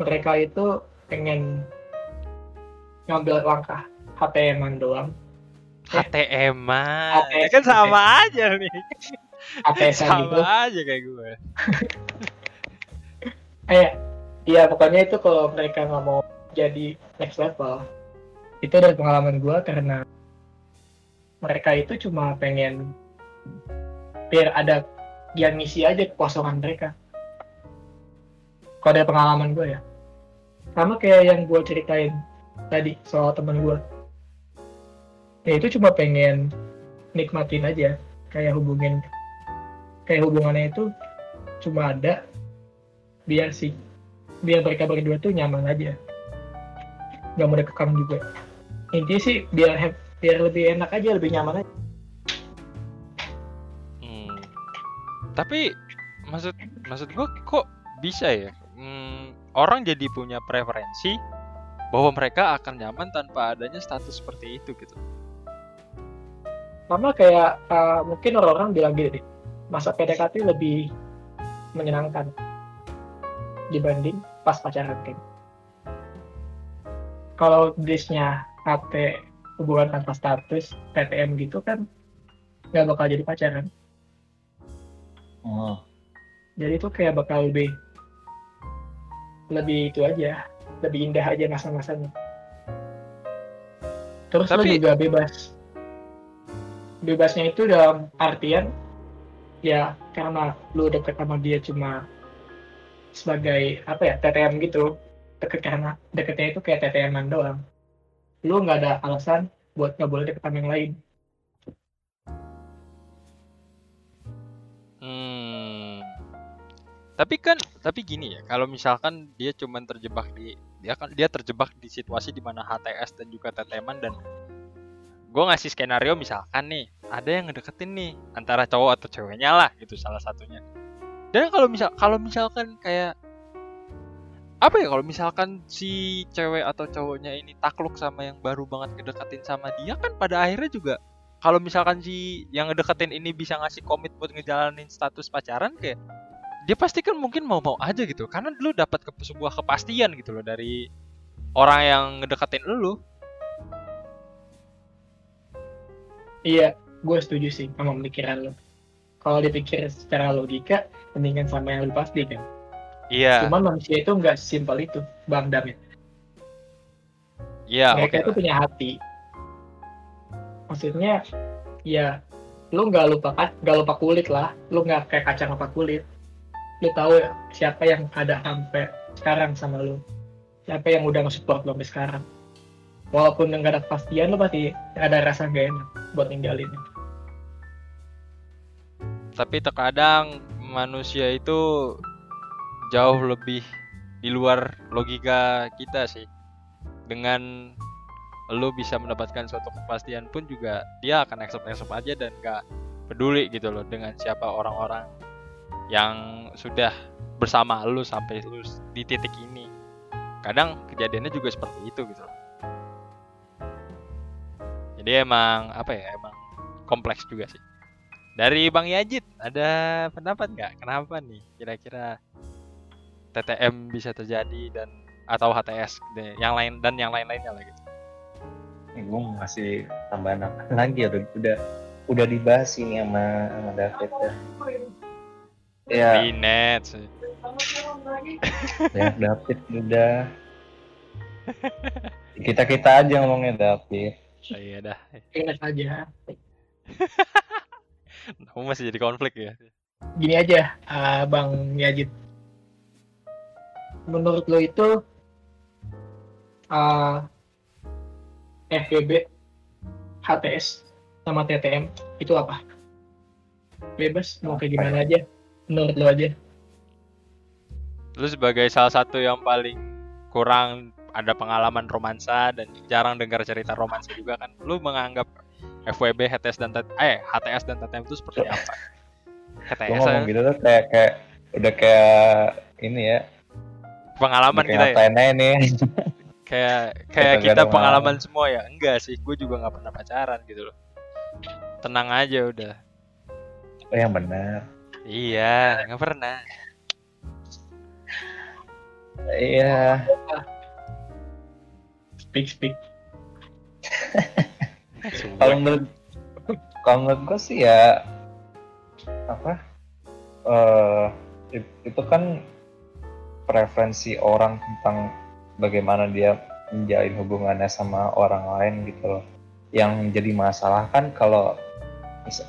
Speaker 2: mereka itu pengen ngambil langkah HTM-an doang. Eh.
Speaker 1: HTM-an.
Speaker 2: HTS,
Speaker 1: kan sama aja nih.
Speaker 2: Gitu.
Speaker 1: Sama aja kayak gue.
Speaker 2: Eh, iya pokoknya itu kalau mereka nggak mau jadi next level, itu dari pengalaman gue karena mereka itu cuma pengen biar ada yang ngisi aja kekosongan mereka. Kalau dari pengalaman gue ya, sama kayak yang gue ceritain tadi soal temen gue. Ya itu cuma pengen nikmatin aja, kayak hubungin, kayak hubungannya itu cuma ada biar sih biar mereka berdua tuh nyaman aja nggak mau dikekang juga intinya sih biar he- biar lebih enak aja lebih nyaman aja
Speaker 1: Hmm. Tapi maksud maksud gua kok bisa ya? Hmm, orang jadi punya preferensi bahwa mereka akan nyaman tanpa adanya status seperti itu gitu.
Speaker 2: sama kayak uh, mungkin orang-orang bilang gini deh masa PDKT lebih menyenangkan dibanding pas pacaran kan kalau listnya HT hubungan tanpa status TTM gitu kan nggak bakal jadi pacaran.
Speaker 3: Oh,
Speaker 2: jadi itu kayak bakal lebih lebih itu aja lebih indah aja masa-masanya. Terus lo
Speaker 1: Tapi-
Speaker 2: juga bebas. Bebasnya itu dalam artian ya karena lu deket sama dia cuma sebagai apa ya TTM gitu deket karena deketnya itu kayak TTM-an doang lu nggak ada alasan buat nggak boleh deket sama yang lain
Speaker 1: Hmm. Tapi kan, tapi gini ya, kalau misalkan dia cuman terjebak di dia kan dia terjebak di situasi di mana HTS dan juga teteman dan gue ngasih skenario misalkan nih ada yang ngedeketin nih antara cowok atau ceweknya lah gitu salah satunya. Dan kalau misal kalau misalkan kayak apa ya kalau misalkan si cewek atau cowoknya ini takluk sama yang baru banget ngedeketin sama dia kan pada akhirnya juga kalau misalkan si yang ngedeketin ini bisa ngasih komit buat ngejalanin status pacaran kayak dia pasti kan mungkin mau-mau aja gitu. Karena lu dapat ke sebuah kepastian gitu loh dari orang yang ngedeketin lu.
Speaker 2: Iya gue setuju sih sama pemikiran lu kalau dipikir secara logika mendingan sama yang lu pasti kan?
Speaker 1: Iya.
Speaker 2: Cuman manusia itu nggak simpel itu bang Damit
Speaker 1: iya
Speaker 2: mereka
Speaker 1: oke.
Speaker 2: itu punya hati. Maksudnya ya lu nggak lupa ka- nggak lupa kulit lah. Lu nggak kayak kacang lupa kulit. Lu tahu siapa yang ada sampai sekarang sama lu. Siapa yang udah nge-support lu sampai sekarang. Walaupun nggak ada kepastian lu pasti ada rasa gak enak buat ninggalin
Speaker 1: tapi terkadang manusia itu jauh lebih di luar logika kita sih. Dengan lu bisa mendapatkan suatu kepastian pun juga dia akan accept accept aja dan gak peduli gitu loh dengan siapa orang-orang yang sudah bersama lu sampai lu di titik ini. Kadang kejadiannya juga seperti itu gitu loh. Jadi emang apa ya emang kompleks juga sih dari Bang Yajid ada pendapat nggak kenapa nih kira-kira TTM bisa terjadi dan atau HTS deh, yang lain dan yang lain-lainnya lagi
Speaker 3: gue mau ngasih tambahan apa lagi ya udah udah udah dibahas ini sama sama David ya. Ya,
Speaker 1: Binet sih.
Speaker 3: ya David udah. Kita kita aja ngomongnya David.
Speaker 1: Oh, iya dah
Speaker 2: ingat aja
Speaker 1: kamu masih jadi konflik ya?
Speaker 2: Gini aja ah, bang Yajid. Menurut lo itu ah, FBB HTS sama TTM itu apa? Bebas mau kayak gimana aja menurut lo aja.
Speaker 1: Lu sebagai salah satu yang paling kurang ada pengalaman romansa dan jarang dengar cerita romansa juga kan lu menganggap FWB, HTS dan eh HTS dan TTM itu seperti apa?
Speaker 3: Gue
Speaker 1: HTS
Speaker 3: ngomong gitu tuh kayak kayak udah kayak ini ya.
Speaker 1: pengalaman kita ya.
Speaker 3: nih.
Speaker 1: Kayak kayak
Speaker 3: Kita
Speaker 1: pengalaman semua ya. Enggak sih, gue juga nggak pernah pacaran gitu loh. Tenang aja udah.
Speaker 3: Oh yang benar.
Speaker 1: Iya, nggak pernah.
Speaker 3: Iya.
Speaker 2: speak speak
Speaker 3: Kalau menurut kalau menurut gue sih ya apa? it- itu kan preferensi orang tentang bagaimana dia menjalin hubungannya sama orang lain gitu loh. Yang jadi masalah kan kalau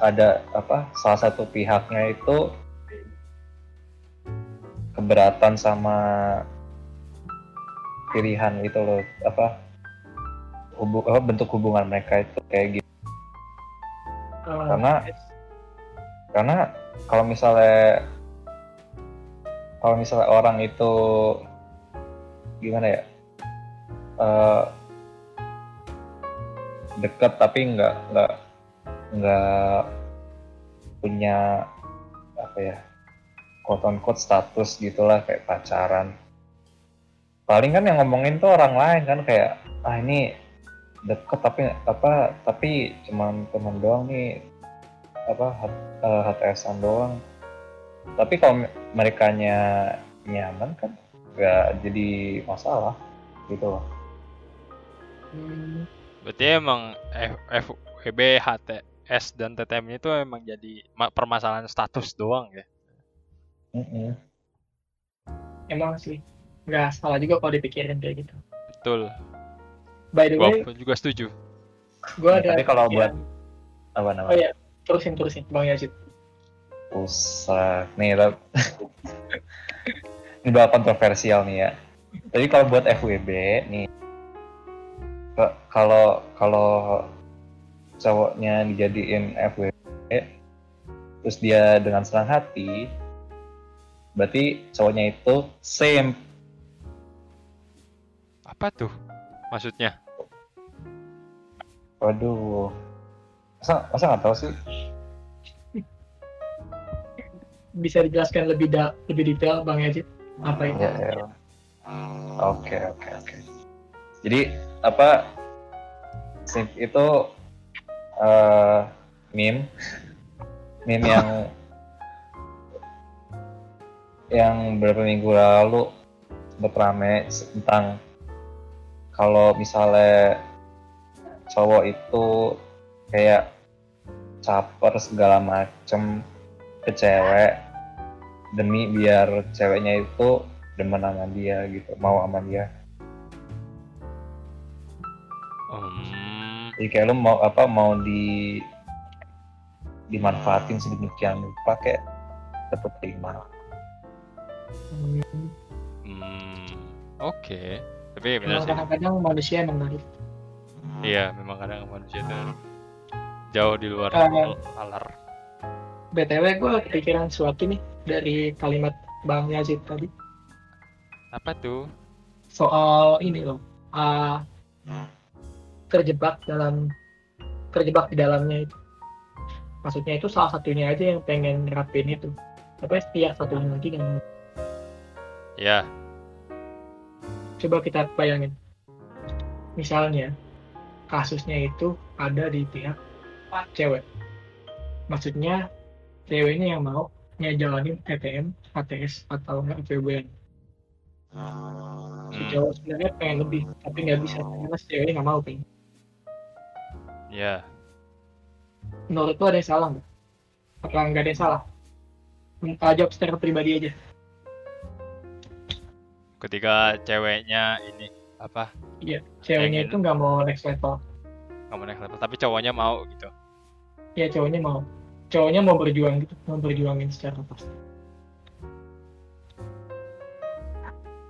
Speaker 3: ada apa salah satu pihaknya itu keberatan sama pilihan itu loh apa hubung apa bentuk hubungan mereka itu kayak gitu
Speaker 2: Ah,
Speaker 3: Karena- karena kalau misalnya kalau misalnya orang itu gimana ya eh dekat tapi nggak nggak nggak punya apa ya quote quote status gitulah kayak pacaran. Paling kan yang ngomongin tuh orang lain kan kayak ah ini deket tapi apa tapi cuman teman doang nih apa HTSan doang tapi kalau mereka nyaman kan nggak jadi masalah gitu loh
Speaker 2: hmm,
Speaker 1: Berarti emang F- FWB, HTS dan TTM itu emang jadi ma- permasalahan status doang ya.
Speaker 3: Mm-mm.
Speaker 2: emang sih nggak salah juga kalau dipikirin kayak gitu
Speaker 1: Betul.
Speaker 2: By the
Speaker 1: Gua
Speaker 2: way
Speaker 1: pun juga setuju.
Speaker 2: gue ada
Speaker 3: tapi kalau
Speaker 2: pikiran-
Speaker 3: buat apa
Speaker 2: oh
Speaker 3: namanya
Speaker 2: ya terusin terusin bang Yazid
Speaker 3: Usah. Nih, ini bakal kontroversial nih ya. Jadi kalau buat FWB nih, kalau kalau cowoknya dijadiin FWB, terus dia dengan senang hati, berarti cowoknya itu same.
Speaker 1: Apa tuh maksudnya?
Speaker 3: Waduh, masa masa nggak tahu sih?
Speaker 2: Bisa dijelaskan lebih da lebih detail Bang Yazid apa itu?
Speaker 3: Ya, ya. Oke, oke, oke. Jadi apa simp itu eh meme meme yang yang beberapa minggu lalu sempat rame tentang kalau misalnya cowok itu kayak caper segala macem ke cewek demi biar ceweknya itu demen sama dia gitu mau sama dia.
Speaker 1: Hmm,
Speaker 3: jadi kayak lu mau apa mau di dimanfaatin sedemikian rupa kayak tetap terima.
Speaker 2: Hmm,
Speaker 1: oke. Tapi benar
Speaker 2: memang
Speaker 1: sih.
Speaker 2: kadang-kadang manusia emang menarik.
Speaker 1: Iya, memang kadang manusia itu jauh di luar
Speaker 2: Eh.
Speaker 1: nalar.
Speaker 2: BTW gue kepikiran sesuatu nih dari kalimat Bang Yazid tadi
Speaker 1: Apa tuh?
Speaker 2: soal ini loh ah, terjebak dalam terjebak di dalamnya itu maksudnya itu salah satunya aja yang pengen nerapin itu tapi setiap satunya lagi yang
Speaker 1: Ya,
Speaker 2: coba kita bayangin misalnya kasusnya itu ada di pihak cewek maksudnya ceweknya yang mau ngejalanin TTM, ATS atau nggak FWB si
Speaker 1: hmm,
Speaker 2: cowok sebenarnya pengen lebih tapi nggak bisa karena si ceweknya nggak mau pengen
Speaker 1: ya.
Speaker 2: menurut lo ada yang salah nggak? Apa nggak ada yang salah? Minta jawab secara pribadi aja.
Speaker 1: Ketika ceweknya ini apa?
Speaker 2: Ceweknya
Speaker 1: Pengen.
Speaker 2: itu nggak mau next level.
Speaker 1: Kamu naik level, tapi cowoknya mau gitu.
Speaker 2: Ya cowoknya mau. Cowoknya mau berjuang gitu, mau berjuangin secara pasti.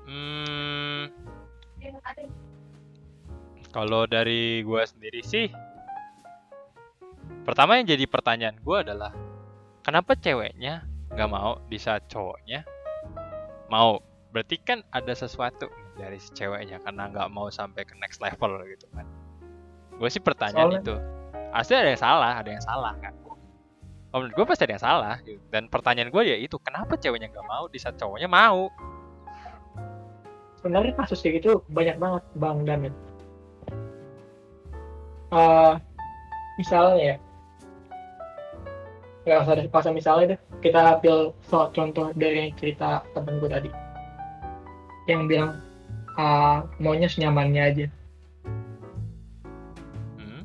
Speaker 1: Hmm, kalau dari gua sendiri sih, pertama yang jadi pertanyaan gua adalah kenapa ceweknya nggak mau di saat cowoknya mau? Berarti kan ada sesuatu dari si ceweknya karena nggak mau sampai ke next level gitu kan. Gue sih pertanyaan
Speaker 2: Soalnya-
Speaker 1: itu. Asli ada yang salah, ada yang salah kan. Oh, menurut gue pasti ada yang salah. gitu. Dan pertanyaan gue ya itu, kenapa ceweknya nggak mau di saat cowoknya mau?
Speaker 2: Sebenarnya kasus kayak gitu banyak banget Bang Damit. Eh, misalnya ya, nggak usah ada pasal misalnya deh. Kita ambil contoh dari cerita temen gue tadi, yang bilang ah, maunya senyamannya aja.
Speaker 1: Hmm?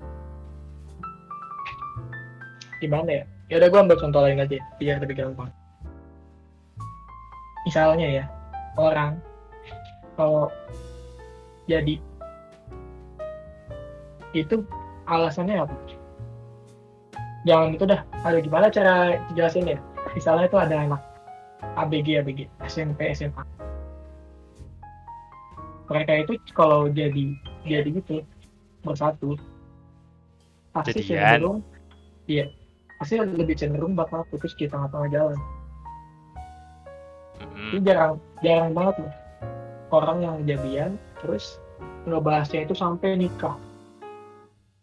Speaker 2: gimana ya? Ya udah gue ambil contoh lain aja biar lebih gampang. Misalnya ya, orang kalau jadi itu alasannya apa? Jangan itu dah. Aduh gimana cara jelasin ya? Misalnya itu ada anak ABG ABG SMP SMA. Mereka itu kalau jadi jadi gitu bersatu pasti
Speaker 1: Jadian.
Speaker 2: cenderung iya pasti lebih cenderung bakal putus di tengah-tengah jalan.
Speaker 1: Hmm.
Speaker 2: Ini jarang jarang banget loh orang yang jadian terus ngebahasnya itu sampai nikah.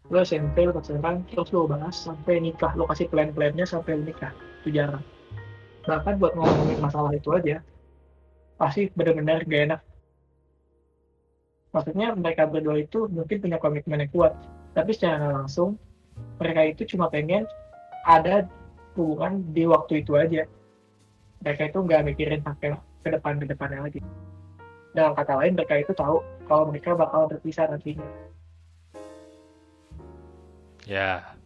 Speaker 2: Lo SMP lo pacaran terus lo bahas sampai nikah, lo kasih plan-plannya sampai nikah. Itu jarang. Bahkan buat ngomongin masalah itu aja pasti benar-benar gak enak. Maksudnya mereka berdua itu mungkin punya komitmen yang kuat, tapi secara langsung mereka itu cuma pengen ada hubungan di waktu itu aja. Mereka itu nggak mikirin sampai ke depan ke depannya lagi. Dalam kata lain mereka itu tahu kalau mereka bakal berpisah nantinya.
Speaker 1: Ya.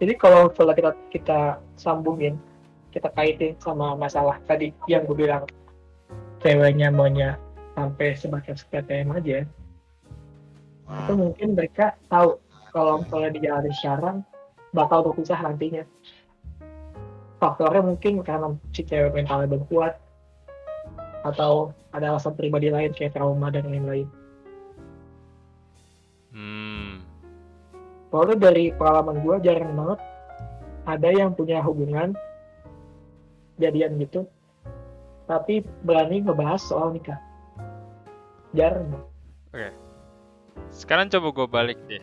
Speaker 2: Jadi kalau kalau kita kita sambungin, kita kaitin sama masalah tadi yang gue bilang ceweknya maunya sampai sebatas PTM aja, itu mungkin mereka tahu kalau misalnya dijalanin sekarang bakal berpisah nantinya. Faktornya mungkin karena si cewek mentalnya belum kuat atau ada alasan pribadi lain kayak trauma dan lain-lain.
Speaker 1: Hmm.
Speaker 2: Soalnya dari pengalaman gue jarang banget ada yang punya hubungan jadian gitu tapi berani ngebahas soal nikah jarang
Speaker 1: Sekarang coba gue balik deh.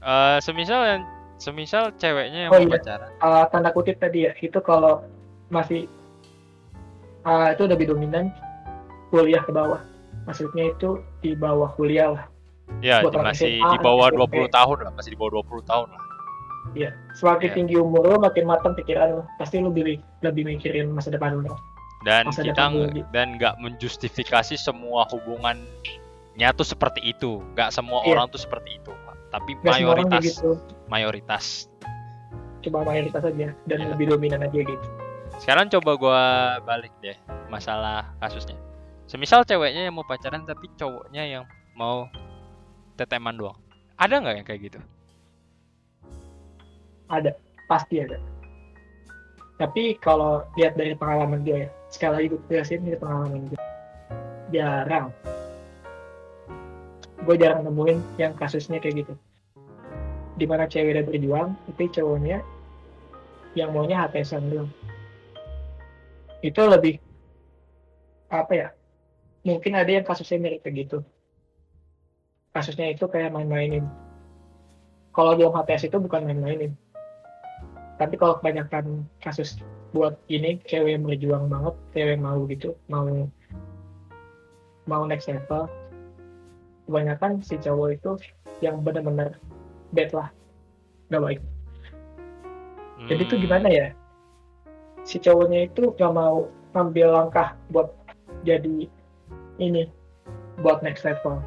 Speaker 1: Eh, semisal yang semisal ceweknya yang
Speaker 2: Oh,
Speaker 1: mau
Speaker 2: iya.
Speaker 1: pacaran.
Speaker 2: uh, tanda kutip tadi ya itu kalau masih uh, itu lebih dominan kuliah ke bawah maksudnya itu di bawah kuliah lah
Speaker 1: Ya,
Speaker 2: Buat
Speaker 1: masih
Speaker 2: SMA,
Speaker 1: di bawah
Speaker 2: SMP.
Speaker 1: 20 tahun lah, masih di bawah 20 tahun lah.
Speaker 2: Ya semakin
Speaker 1: Iya.
Speaker 2: tinggi umur lo makin matang pikiran lo pasti lo lebih lebih mikirin masa depan lo
Speaker 1: Dan
Speaker 2: Masa
Speaker 1: kita
Speaker 2: depan
Speaker 1: dan nggak menjustifikasi semua hubungannya tuh seperti itu. Nggak semua
Speaker 2: Iya.
Speaker 1: orang tuh seperti itu, tapi
Speaker 2: Gak
Speaker 1: mayoritas
Speaker 2: begitu
Speaker 1: mayoritas.
Speaker 2: cuma mayoritas aja dan
Speaker 1: Iya.
Speaker 2: lebih dominan aja gitu
Speaker 1: Sekarang coba gua balik deh masalah kasusnya. Semisal ceweknya yang mau pacaran tapi cowoknya yang mau teteman doang. Ada nggak yang kayak gitu?
Speaker 2: Ada pasti ada. Tapi kalau lihat dari pengalaman gue ya sekali lagi gue jelasin ini pengalaman gue jarang. Gue jarang nemuin yang kasusnya kayak gitu. Di mana cewek udah berjuang tapi cowoknya yang maunya HTSan doang. Itu lebih apa ya mungkin ada yang kasusnya mirip kayak gitu. Kasusnya itu kayak main-mainin. Kalau dalam HTS itu bukan main-mainin tapi kalau kebanyakan kasus buat ini cewek yang berjuang banget cewek yang mau gitu mau mau next level kebanyakan si cowok itu yang benar-benar bad lah gak baik. Jadi itu
Speaker 1: Hmm,
Speaker 2: gimana ya? Si cowoknya itu gak mau ngambil langkah buat jadi ini buat next level.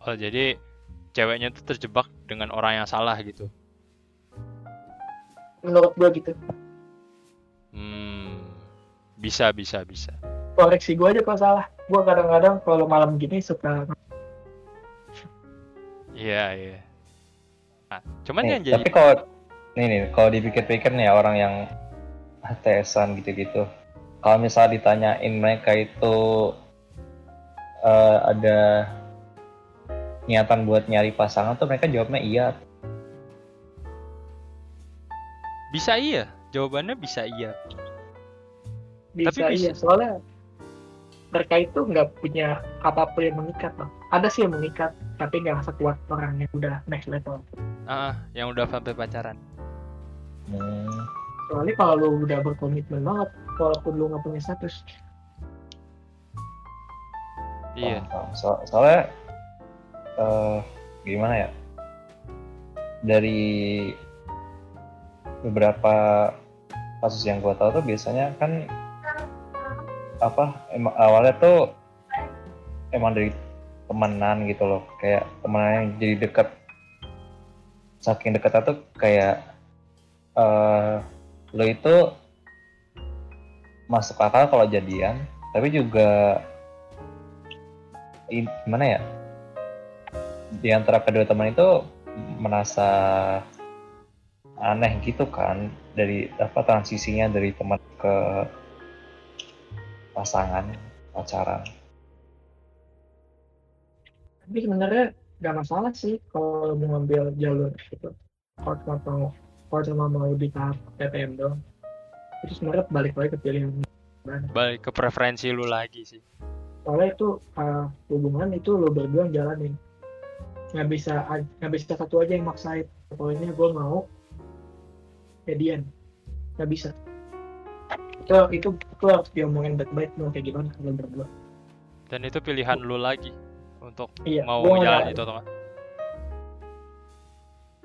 Speaker 1: Oh, jadi ceweknya tuh terjebak dengan orang yang salah gitu.
Speaker 2: Menurut gue gitu
Speaker 1: Hmm. Bisa, bisa, bisa.
Speaker 2: koreksi gue aja kalau salah gue kadang-kadang kalau malam gini suka
Speaker 1: Iya, iya. Nah, cuman
Speaker 3: Nih,
Speaker 1: yang jadi
Speaker 3: tapi kalau nih nih kalau dipikir-pikir nih ya, orang yang HTSan gitu-gitu kalau misal ditanyain mereka itu eh, ada niatan buat nyari pasangan tuh mereka jawabnya iya
Speaker 1: bisa iya. Jawabannya bisa iya.
Speaker 2: bisa,
Speaker 1: Tapi bisa-
Speaker 2: iya soalnya mereka itu nggak punya apa pun yang mengikat loh ada sih yang mengikat tapi nggak sekuat orang yang udah next level
Speaker 1: Ah, yang udah sampai pacaran.
Speaker 3: Hmm,
Speaker 2: soalnya kalau lu udah berkomitmen banget walaupun lu nggak punya status
Speaker 1: Iya.
Speaker 3: So- soalnya eh, gimana ya dari beberapa kasus yang gue tahu tuh biasanya kan apa emang awalnya tuh emang dari temenan gitu loh. Kayak temenan yang jadi deket saking deketnya tuh kayak eh lo itu masuk akal kalau jadian tapi juga gimana ya di antara kedua teman itu merasa aneh gitu kan dari apa transisinya dari teman ke pasangan pacaran.
Speaker 2: Tapi sebenarnya nggak masalah sih kalau mau ngambil jalur gitu. Kalau cuma mau kalau cuma mau di tahap TTM doang. Itu sebenarnya balik lagi ke pilihan
Speaker 1: Balik ke preferensi lu lagi sih.
Speaker 2: soalnya itu uh, hubungan itu lo berdua yang jalanin. Nggak bisa nggak bisa satu aja yang maksain. Pokoknya gue mau jadian nggak bisa. Itu itu itu harus diomongin baik-baik mau kayak gimana kalau berdua.
Speaker 1: Dan itu pilihan lu lagi untuk
Speaker 2: iya
Speaker 1: mau jalan itu atau enggak.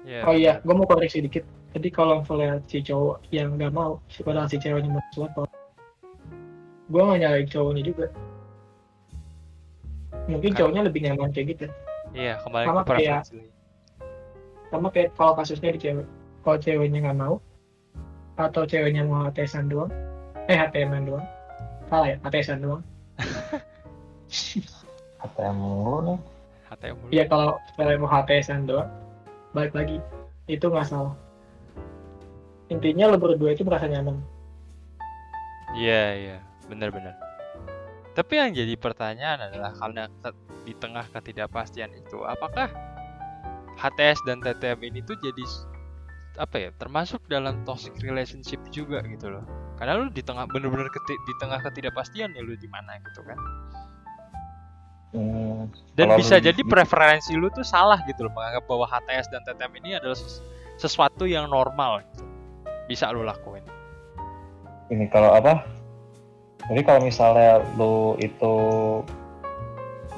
Speaker 1: Iya.
Speaker 2: oh iya gue mau koreksi dikit. Jadi kalau misalnya si cowok yang nggak mau padahal si ceweknya mau sesuatu gue nggak nyalain cowoknya juga. Mungkin
Speaker 1: Kan-
Speaker 2: cowoknya lebih nyaman kayak gitu.
Speaker 1: Iya, kembali
Speaker 2: Sama
Speaker 1: ke lagi.
Speaker 2: sama kayak kalau kasusnya di cewek. Kalau ceweknya nggak mau atau ceweknya mau HTSan doang? Eh HTM doang. Salah ya HTSan doang.
Speaker 3: ATM mulu nih.
Speaker 1: HTM mulu.
Speaker 2: Iya kalau cewek mau HTSan doang balik lagi. Itu nggak salah. Intinya lo berdua itu merasa nyaman.
Speaker 1: Iya, iya, benar-benar. Tapi yang jadi pertanyaan adalah karena di tengah ketidakpastian itu, apakah HTS dan TTM ini tuh jadi apa ya, termasuk dalam toxic relationship juga gitu loh. Karena lu di tengah bener-bener keti- di tengah ketidakpastian ya lu di mana gitu kan.
Speaker 3: Hmm,
Speaker 1: Dan bisa jadi preferensi lu tuh salah gitu loh, menganggap bahwa HTS dan TTM ini adalah ses- sesuatu yang normal gitu. Bisa lu lakuin.
Speaker 3: ini kalau apa? Jadi kalau misalnya lu itu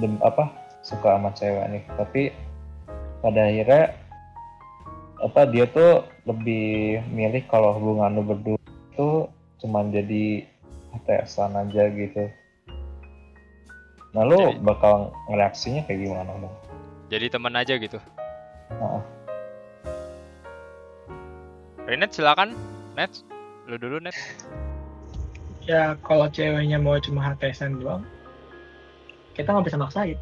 Speaker 3: dem, apa suka sama cewek nih, tapi pada akhirnya apa dia tuh lebih milih kalau hubungan lu berdua itu cuman jadi HTS-an aja gitu. Nah lu
Speaker 1: Jadi-
Speaker 3: bakal ngereaksinya kayak gimana dong?
Speaker 1: Jadi temen aja gitu.
Speaker 3: Heeh.
Speaker 1: Rinet silakan. Net, lu dulu Net.
Speaker 2: ya kalau ceweknya mau cuma HTSan doang kita nggak bisa maksain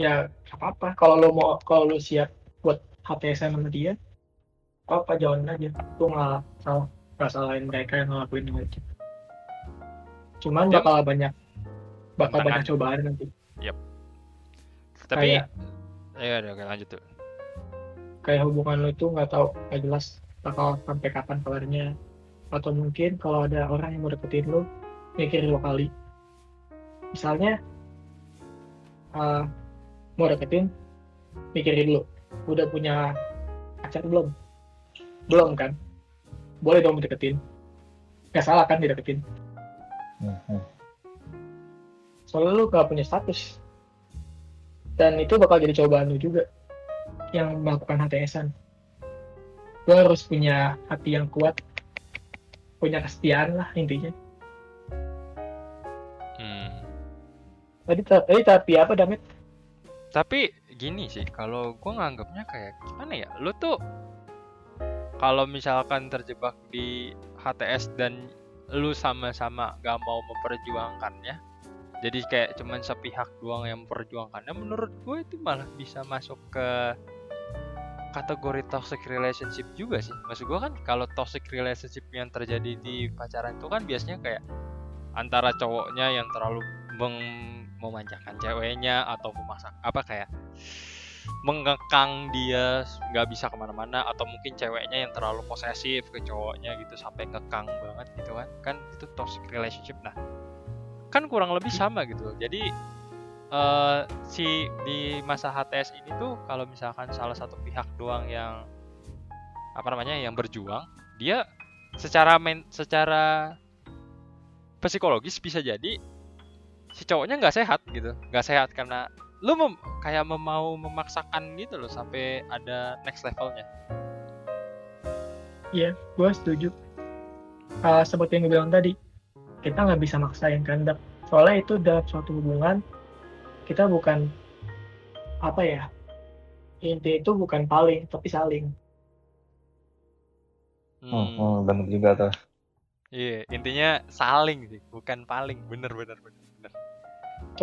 Speaker 2: ya apa-apa kalau lo mau kalau lo siap HTSan sama dia. Apa jalan aja? Tuh nggak salah nggak salahin mereka yang ngelakuin hal itu. Cuman bakal banyak bakal banyak cobaan nanti.
Speaker 1: Tapi
Speaker 2: Kayak-
Speaker 1: ya udah oke, lanjut tuh.
Speaker 2: kayak hubungan lo itu nggak tahu nggak jelas bakal sampai kapan kelarnya atau mungkin kalau ada orang yang mau deketin lo mikir dua kali. Misalnya eh, mau deketin mikirin dulu udah punya pacar belum? Belum kan? Boleh dong deketin nggak salah kan dideketin?
Speaker 3: Hmm,
Speaker 2: soalnya lu gak punya status. Dan itu bakal jadi cobaan lu juga yang melakukan HTSan lu harus punya hati yang kuat punya kesetiaan lah intinya.
Speaker 1: Hmm.
Speaker 2: tadi ta- tadi tapi apa Damit
Speaker 1: Tapi gini sih, kalau gua nganggapnya kayak gimana ya? Lu tuh kalau misalkan terjebak di HTS dan lu sama-sama gak mau memperjuangkannya, jadi kayak cuman sepihak doang yang memperjuangkannya, menurut gue itu malah bisa masuk ke kategori toxic relationship juga sih. Maksud gua kan kalau toxic relationship yang terjadi di pacaran itu kan biasanya kayak antara cowoknya yang terlalu memanjakan ceweknya atau memaksa apa kayak mengekang dia nggak bisa ke mana-mana atau mungkin ceweknya yang terlalu posesif ke cowoknya gitu sampai ngekang banget gitu kan. Kan itu toxic relationship. Nah kan kurang lebih sama gitu jadi eh si di masa HTS ini tuh kalau misalkan salah satu pihak doang yang apa namanya yang berjuang dia secara men secara psikologis bisa jadi si cowoknya nggak sehat gitu. Nggak sehat karena lu mem- kayak mem- mau memaksakan gitu loh sampai ada next levelnya.
Speaker 2: Gue setuju. Eh, seperti yang gue bilang tadi kita nggak bisa maksain kehendak. Soalnya itu dalam suatu hubungan kita bukan apa ya inti itu bukan paling tapi saling.
Speaker 3: Hmm,
Speaker 1: Hmm,
Speaker 3: hmm, bener juga tuh.
Speaker 1: iya intinya saling sih bukan paling. Bener bener, bener.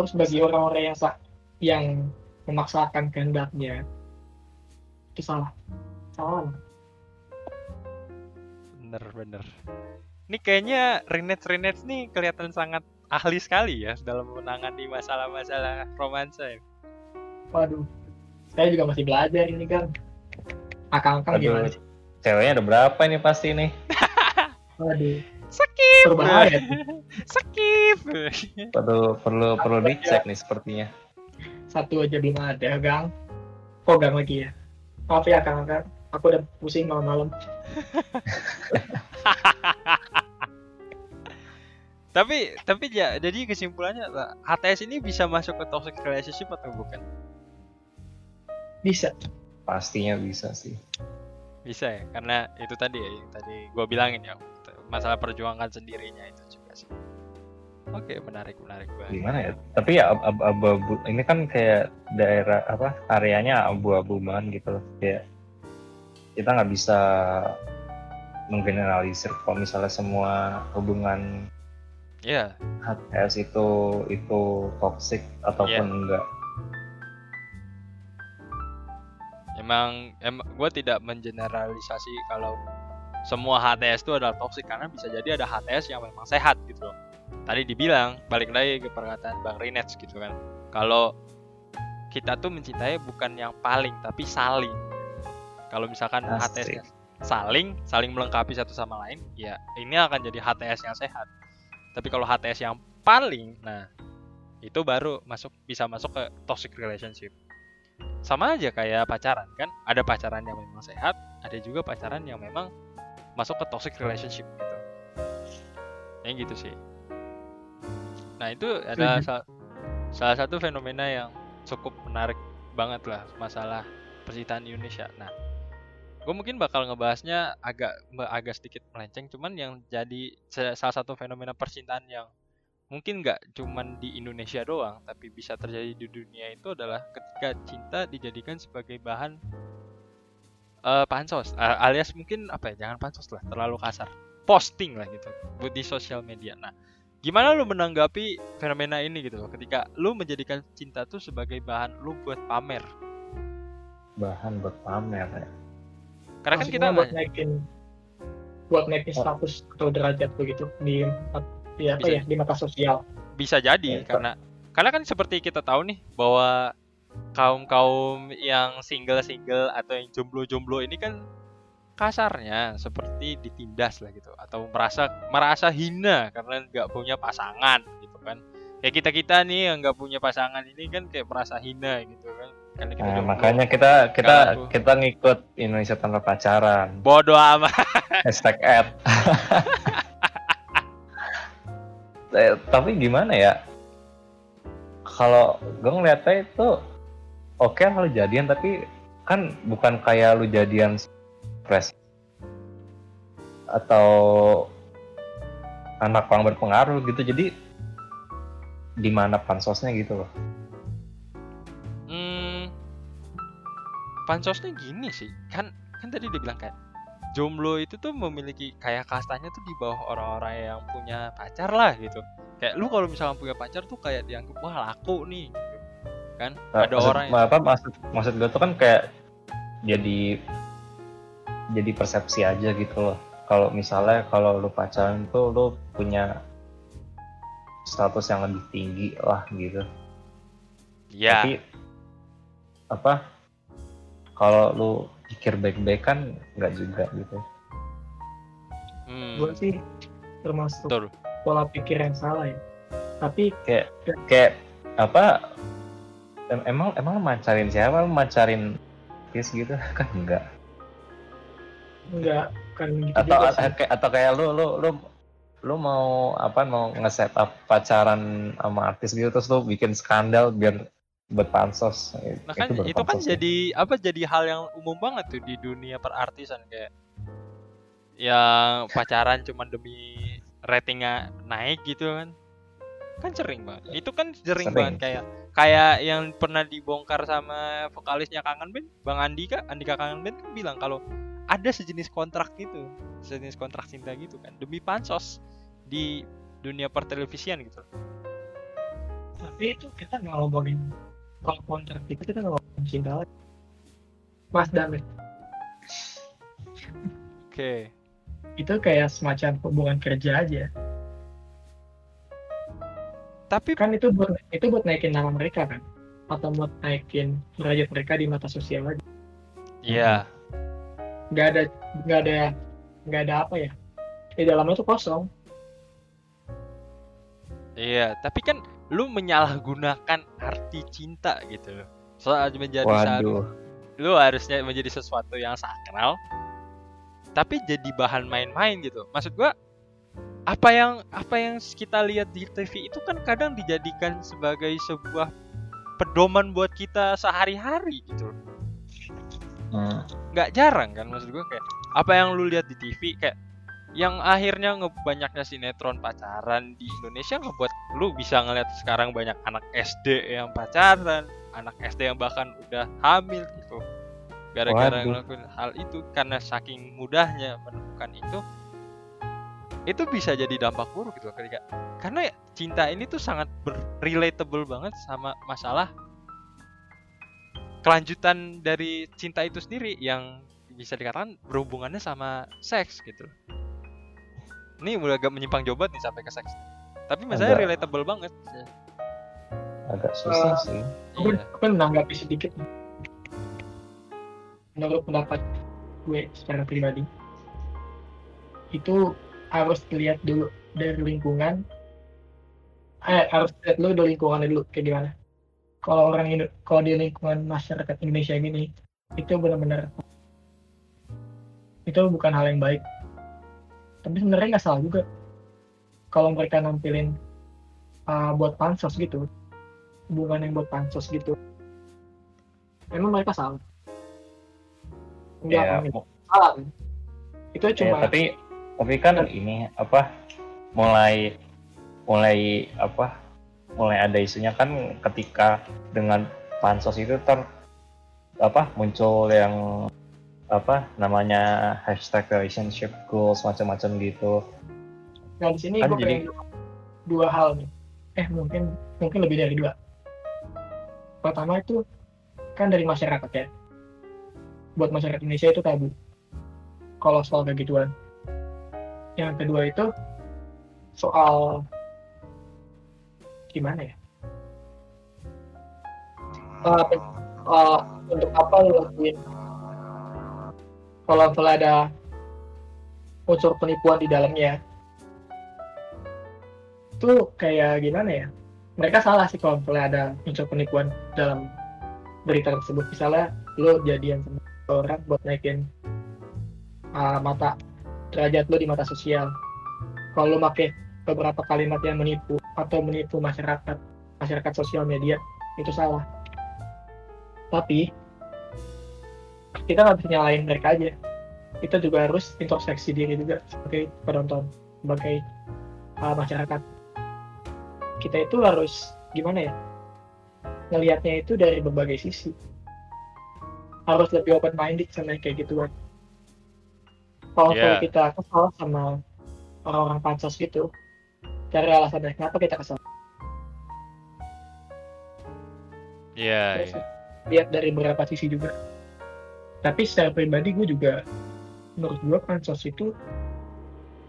Speaker 2: Terus bagi orang-orang yang sa- yang memaksakan kehendaknya. Itu salah. Salah.
Speaker 1: Bener bener. Ini kayaknya Rinet Rinet nih kelihatan sangat ahli sekali ya dalam menangani masalah-masalah romansa ya.
Speaker 2: waduh. Saya juga masih belajar ini kan akang-akang gimana sih?
Speaker 3: Ceweknya ada berapa ini pasti nih?
Speaker 2: waduh
Speaker 1: skip
Speaker 2: berbahaya
Speaker 1: skip
Speaker 3: Perlu perlu perlu dicek nih sepertinya.
Speaker 2: satu aja belum ada gang? Kok gang lagi ya? Maaf ya akang-akang aku udah pusing malam-malam.
Speaker 1: Tapi tapi ya jadi kesimpulannya? HTS ini bisa masuk ke toxic relationship atau bukan?
Speaker 2: Bisa.
Speaker 3: Pastinya bisa sih.
Speaker 1: bisa ya? Karena itu tadi ya yang tadi gua bilangin ya masalah perjuangan sendirinya itu juga sih oke menarik menarik banget
Speaker 3: Gimana ya? Tapi ya ab- ab- abu-abu ini kan kayak daerah apa areanya abu-abu banget gitu loh. Kayak kita nggak bisa menggeneralisir kalau misalnya semua hubungan
Speaker 1: ya
Speaker 3: HTS itu itu toxic ataupun
Speaker 1: Iya.
Speaker 3: enggak.
Speaker 1: emang em gue tidak mengeneralisasi kalau semua HTS itu adalah toxic karena bisa jadi ada HTS yang memang sehat gitu loh. Tadi dibilang balik lagi ke perkataan Bang Rinets gitu kan. Kalau kita tuh mencintai bukan yang paling tapi saling. Kalau misalkan. HTS saling saling melengkapi satu sama lain, ya ini akan jadi HTS yang sehat. Tapi kalau HTS yang paling, nah itu baru masuk bisa masuk ke toxic relationship. Sama aja kayak pacaran kan, ada pacaran yang memang sehat, ada juga pacaran yang memang masuk ke toxic relationship gitu. Yang gitu sih. Nah itu ada
Speaker 2: Setuju.
Speaker 1: sa- salah satu fenomena yang cukup menarik banget lah masalah percintaan Indonesia. Nah, gue mungkin bakal ngebahasnya agak agak sedikit melenceng, cuman yang jadi sa- salah satu fenomena percintaan yang mungkin nggak cuman di Indonesia doang, tapi bisa terjadi di dunia itu adalah ketika cinta dijadikan sebagai bahan eh pansos, eh, alias mungkin apa ya, jangan pansos lah, terlalu kasar, posting lah gitu, buat di sosial media. Nah, gimana lu menanggapi fenomena ini gitu loh, ketika lu menjadikan cinta tuh sebagai bahan lu buat pamer,
Speaker 3: bahan buat pamer ya.
Speaker 1: karena kan kita
Speaker 2: buat naikin buat naikin
Speaker 3: Oh.
Speaker 2: status atau derajat begitu di di apa
Speaker 1: Bisa.
Speaker 2: ya di mata sosial.
Speaker 1: bisa jadi
Speaker 3: Ya,
Speaker 1: karena karena kan seperti kita tahu nih bahwa kaum kaum yang single single atau yang jomblo jomblo ini kan kasarnya seperti ditindas lah gitu atau merasa merasa hina karena nggak punya pasangan gitu kan kayak kita kita nih yang nggak punya pasangan ini kan kayak merasa hina gitu kan karena kita
Speaker 3: Nah,
Speaker 1: jomblo.
Speaker 3: makanya kita kita
Speaker 1: aku-
Speaker 3: kita ngikut Indonesia tanpa pacaran.
Speaker 1: bodoh amat
Speaker 3: Hashtag ad. Eh, tapi gimana ya? Kalau gue ngeliatnya itu oke lah lu jadian tapi kan bukan kayak lu jadian stres atau anak orang berpengaruh gitu jadi di mana pansosnya gitu loh
Speaker 1: Hmm, pansosnya gini sih, kan kan tadi dia bilang kayak jomblo itu tuh memiliki kayak kastanya tuh di bawah orang-orang yang punya pacar lah gitu. Kayak lu kalau misalnya punya pacar tuh kayak dianggap wah laku nih. Kan?
Speaker 3: Nah,
Speaker 1: Ada
Speaker 3: maksud,
Speaker 1: orang yang
Speaker 3: apa maksud maksud gue tuh kan kayak jadi jadi persepsi aja gitu loh. Kalau misalnya kalau lu pacaran tuh lu punya status yang lebih tinggi lah gitu.
Speaker 1: ya
Speaker 3: Tapi apa kalau lu pikir baik-baik kan nggak juga gitu.
Speaker 1: hmm,
Speaker 2: Gue sih termasuk
Speaker 1: betul.
Speaker 2: pola pikir yang salah ya. Tapi
Speaker 3: Kayak apa em- emang emang lu macarin siapa? Lu macarin artis gitu kan enggak.
Speaker 2: nggak kan gitu
Speaker 3: atau
Speaker 2: juga sih.
Speaker 3: a- kayak atau kayak lu lu lu lu mau apa mau nge-set up pacaran sama artis gitu terus lu bikin skandal biar buat pansos
Speaker 1: Nah kan
Speaker 3: baru
Speaker 1: itu kan
Speaker 3: ya.
Speaker 1: jadi apa jadi hal yang umum banget tuh di dunia perartisan kayak yang pacaran cuma demi ratingnya naik gitu kan kan sering banget itu kan sering,
Speaker 3: Sering.
Speaker 1: banget kayak kayak yang pernah dibongkar sama vokalisnya Kangen Band Bang Andika Andika Kangen Band kan bilang kalau ada sejenis kontrak gitu sejenis kontrak cinta gitu kan demi pansos di dunia pertelevisian gitu
Speaker 2: Tapi itu kita nggak ngomongin kalau kontrak itu kita nggak ngomongin cinta lagi. Mas Damit
Speaker 1: oke
Speaker 2: itu kayak semacam hubungan kerja aja.
Speaker 1: Tapi
Speaker 2: Kan itu buat itu buat naikin nama mereka kan, atau buat naikin derajat mereka di mata sosial aja.
Speaker 1: iya
Speaker 2: Nggak ada nggak ada nggak ada apa ya? Di dalamnya tuh kosong.
Speaker 1: Iya, tapi kan lu menyalahgunakan arti cinta gitu loh. Soal menjadi saat
Speaker 3: waduh
Speaker 1: lu harusnya menjadi sesuatu yang sakral, tapi jadi bahan main-main gitu. Maksud gua apa yang apa yang kita lihat di TV itu kan kadang dijadikan sebagai sebuah pedoman buat kita sehari-hari gitu.
Speaker 3: Hmm.
Speaker 1: nggak jarang kan maksud gue kayak apa yang lu lihat di TV kayak yang akhirnya ngebanyaknya sinetron pacaran di Indonesia ngebuat lu bisa ngeliat sekarang banyak anak SD yang pacaran, anak SD yang bahkan udah hamil gitu. Gara-gara ngelakuin hal itu karena saking mudahnya menemukan itu itu bisa jadi dampak buruk gitu ketika karena ya, cinta ini tuh sangat relatable banget sama masalah kelanjutan dari cinta itu sendiri yang bisa dikatakan berhubungannya sama seks gitu. Ini udah agak menyimpang jauh banget nih sampai ke seks. Tapi masalahnya
Speaker 3: Agak.
Speaker 1: relatable banget.
Speaker 3: Agak susah
Speaker 2: Eh,
Speaker 3: sih.
Speaker 2: Gue
Speaker 1: iya.
Speaker 2: menanggapi sedikit. Menurut pendapat gue secara pribadi, itu harus dilihat dulu dari lingkungan. Eh, harus lihat dulu dari lingkungan dulu kayak gimana. Kalau orang Indo, kalau di lingkungan masyarakat Indonesia gini, itu benar-benar itu bukan hal yang baik. Tapi sebenarnya nggak salah juga kalau mereka nampilin uh, buat pansos gitu hubungan yang buat pansos gitu memang mereka salah enggak kan,
Speaker 3: mu-
Speaker 2: salah itu
Speaker 3: ya,
Speaker 2: cuma
Speaker 3: tapi tapi kan ini apa mulai mulai apa mulai ada isunya kan ketika dengan pansos itu ter apa muncul yang apa namanya hashtag relationship goals macam-macam gitu.
Speaker 2: Nah di sini
Speaker 3: kan
Speaker 2: gue
Speaker 3: jadi-
Speaker 2: dua hal nih. Eh mungkin mungkin lebih dari dua. Pertama itu kan dari masyarakat ya. Buat masyarakat Indonesia itu tabu. Kalau soal kayak gituan yang kedua itu soal gimana ya? Pe- eh, untuk apa lo lakuin? Kalau misalnya ada unsur penipuan di dalamnya itu kayak gimana ya? Mereka salah sih kalau misalnya ada unsur penipuan dalam berita tersebut. Misalnya lo jadian sama orang buat naikin uh, mata derajat lo di mata sosial. Kalau lo pakai beberapa kalimat yang menipu atau menipu masyarakat masyarakat sosial media itu salah. Tapi kita nggak bisa nyalain mereka aja. Kita juga harus introspeksi diri juga sebagai penonton sebagai uh, masyarakat. Kita itu harus gimana ya ngelihatnya itu dari berbagai sisi. Harus lebih open minded sama kayak gitu kan kalau
Speaker 1: Iya.
Speaker 2: kita kesal sama orang-orang pansos gitu. Cari alasannya kenapa kita kesal
Speaker 1: iya
Speaker 2: Terus
Speaker 1: iya
Speaker 2: lihat dari beberapa sisi juga. Tapi secara pribadi gue juga menurut gue pansos itu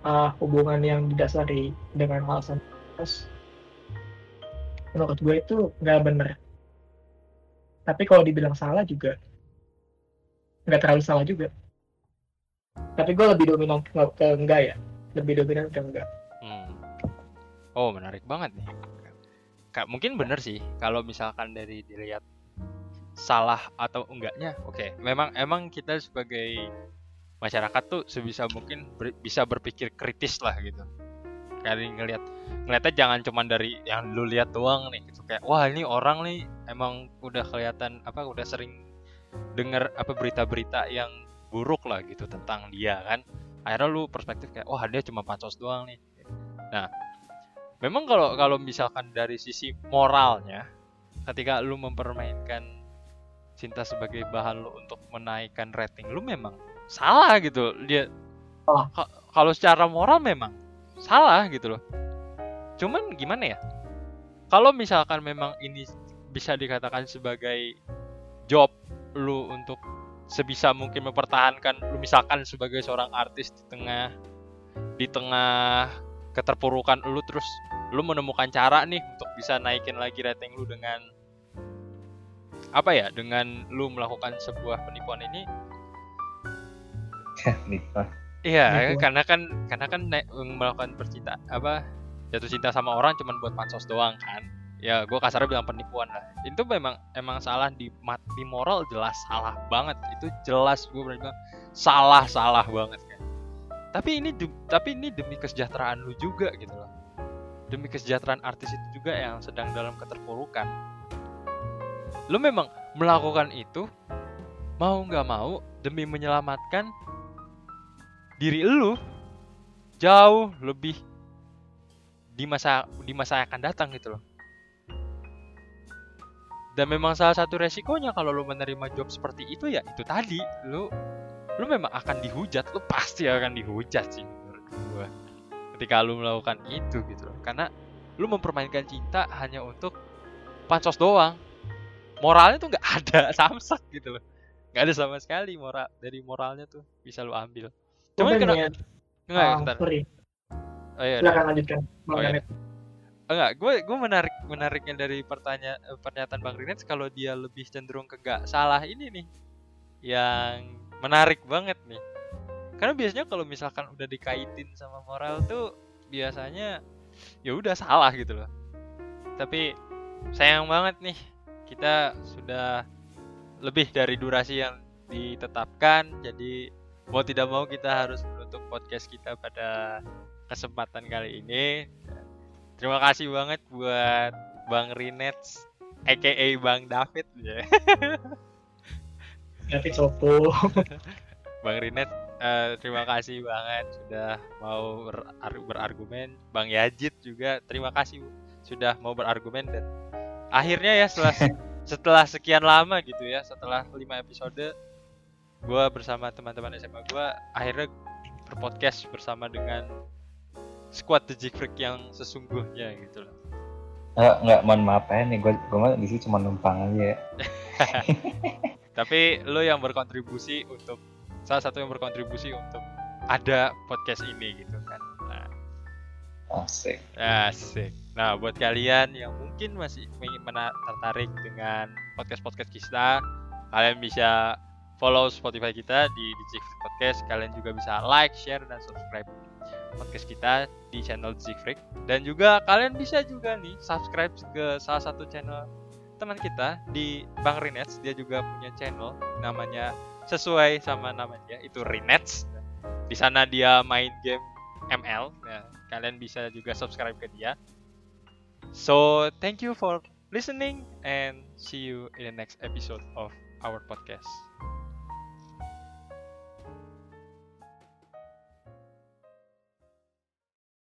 Speaker 2: uh, hubungan yang didasari dengan alasan pansos menurut gue itu nggak bener. Tapi kalau dibilang salah juga nggak terlalu salah juga tapi gue lebih dominan ke, ke enggak ya lebih dominan ke enggak
Speaker 1: Hmm. Oh menarik banget nih. Kak mungkin bener sih kalau misalkan dari dilihat salah atau enggaknya. Oke, memang emang kita sebagai masyarakat tuh sebisa mungkin ber- bisa berpikir kritis lah gitu. Kayak ngelihat ngeliatnya jangan cuman dari yang lu lihat doang nih gitu kayak wah ini orang nih emang udah kelihatan apa udah sering dengar apa berita-berita yang buruk lah gitu tentang dia kan. Akhirnya lu perspektif kayak wah dia cuma pansos doang nih. Nah memang kalau kalau misalkan dari sisi moralnya ketika lu mempermainkan cinta sebagai bahan lu untuk menaikkan rating lu memang salah gitu. Dia. Ka- kalau secara moral memang salah gitu loh. Cuman gimana ya? Kalau misalkan memang ini bisa dikatakan sebagai job lu untuk sebisa mungkin mempertahankan lu misalkan sebagai seorang artis di tengah di tengah keterpurukan lu terus lu menemukan cara nih untuk bisa naikin lagi rating lu dengan apa ya dengan lu melakukan sebuah penipuan ini. Iya karena kan karena kan melakukan percinta apa jatuh cinta sama orang cuman buat pansos doang kan ya gue kasarnya bilang penipuan lah. Itu memang emang salah di di moral jelas salah banget. Itu jelas gue bilang salah salah banget kan tapi ini tapi ini demi kesejahteraan lu juga gitu loh. Demi kesejahteraan artis itu juga yang sedang dalam keterpurukan. Lu memang melakukan itu mau nggak mau demi menyelamatkan diri lu jauh lebih di masa di masa yang akan datang gitu loh dan memang salah satu resikonya kalau lu menerima job seperti itu ya itu tadi. Lu lu memang akan dihujat. Lu pasti akan dihujat sih menurut gua. Ketika lu melakukan itu gitu loh. Karena lu mempermainkan cinta hanya untuk pansos doang. Moralnya tuh nggak ada samsak gitu loh. Nggak ada sama sekali moral dari moralnya tuh bisa lu ambil. Cuman kena enggak
Speaker 2: ah,
Speaker 1: bentar.
Speaker 2: sorry.
Speaker 1: Oh iya
Speaker 2: silakan lanjutkan.
Speaker 1: Oh, iya. Enggak gue gue menarik menariknya dari pertanyaan eh, pernyataan bang Rinets kalau dia lebih cenderung ke nggak salah ini nih yang menarik banget nih. Karena biasanya kalau misalkan udah dikaitin sama moral tuh biasanya ya udah salah gitu loh. Tapi sayang banget nih kita sudah lebih dari durasi yang ditetapkan jadi mau tidak mau kita harus menutup podcast kita pada kesempatan kali ini terima kasih banget buat Bang Rinets aka Bang David ya.
Speaker 2: David Sopo.
Speaker 1: Bang Rinet eh, terima kasih banget sudah mau berar- berargumen. Bang Yajid juga terima kasih sudah mau berargumen dan akhirnya ya setelah setelah sekian lama gitu ya setelah 5 episode gua bersama teman-teman SMA gua akhirnya berpodcast bersama dengan squad The Jig Freak yang sesungguhnya gitu loh
Speaker 3: Nggak, nggak, mohon maaf ya nih, gue gue mah di sini cuma numpang aja ya.
Speaker 1: tapi lo yang berkontribusi untuk salah satu yang berkontribusi untuk ada podcast ini gitu kan nah,
Speaker 3: Asik.
Speaker 1: Asik. Nah, buat kalian yang mungkin masih tertarik dengan podcast-podcast kita, kalian bisa follow Spotify kita di DJ Podcast. Kalian juga bisa like, share, dan subscribe podcast kita di channel Freak. Dan juga kalian bisa juga nih subscribe ke salah satu channel teman kita di Bang Rinets. Dia juga punya channel namanya sesuai sama namanya itu Rinets. Di sana dia main game ML. Nah, kalian bisa juga subscribe ke dia. So, thank you for listening and see you in the next episode of our podcast.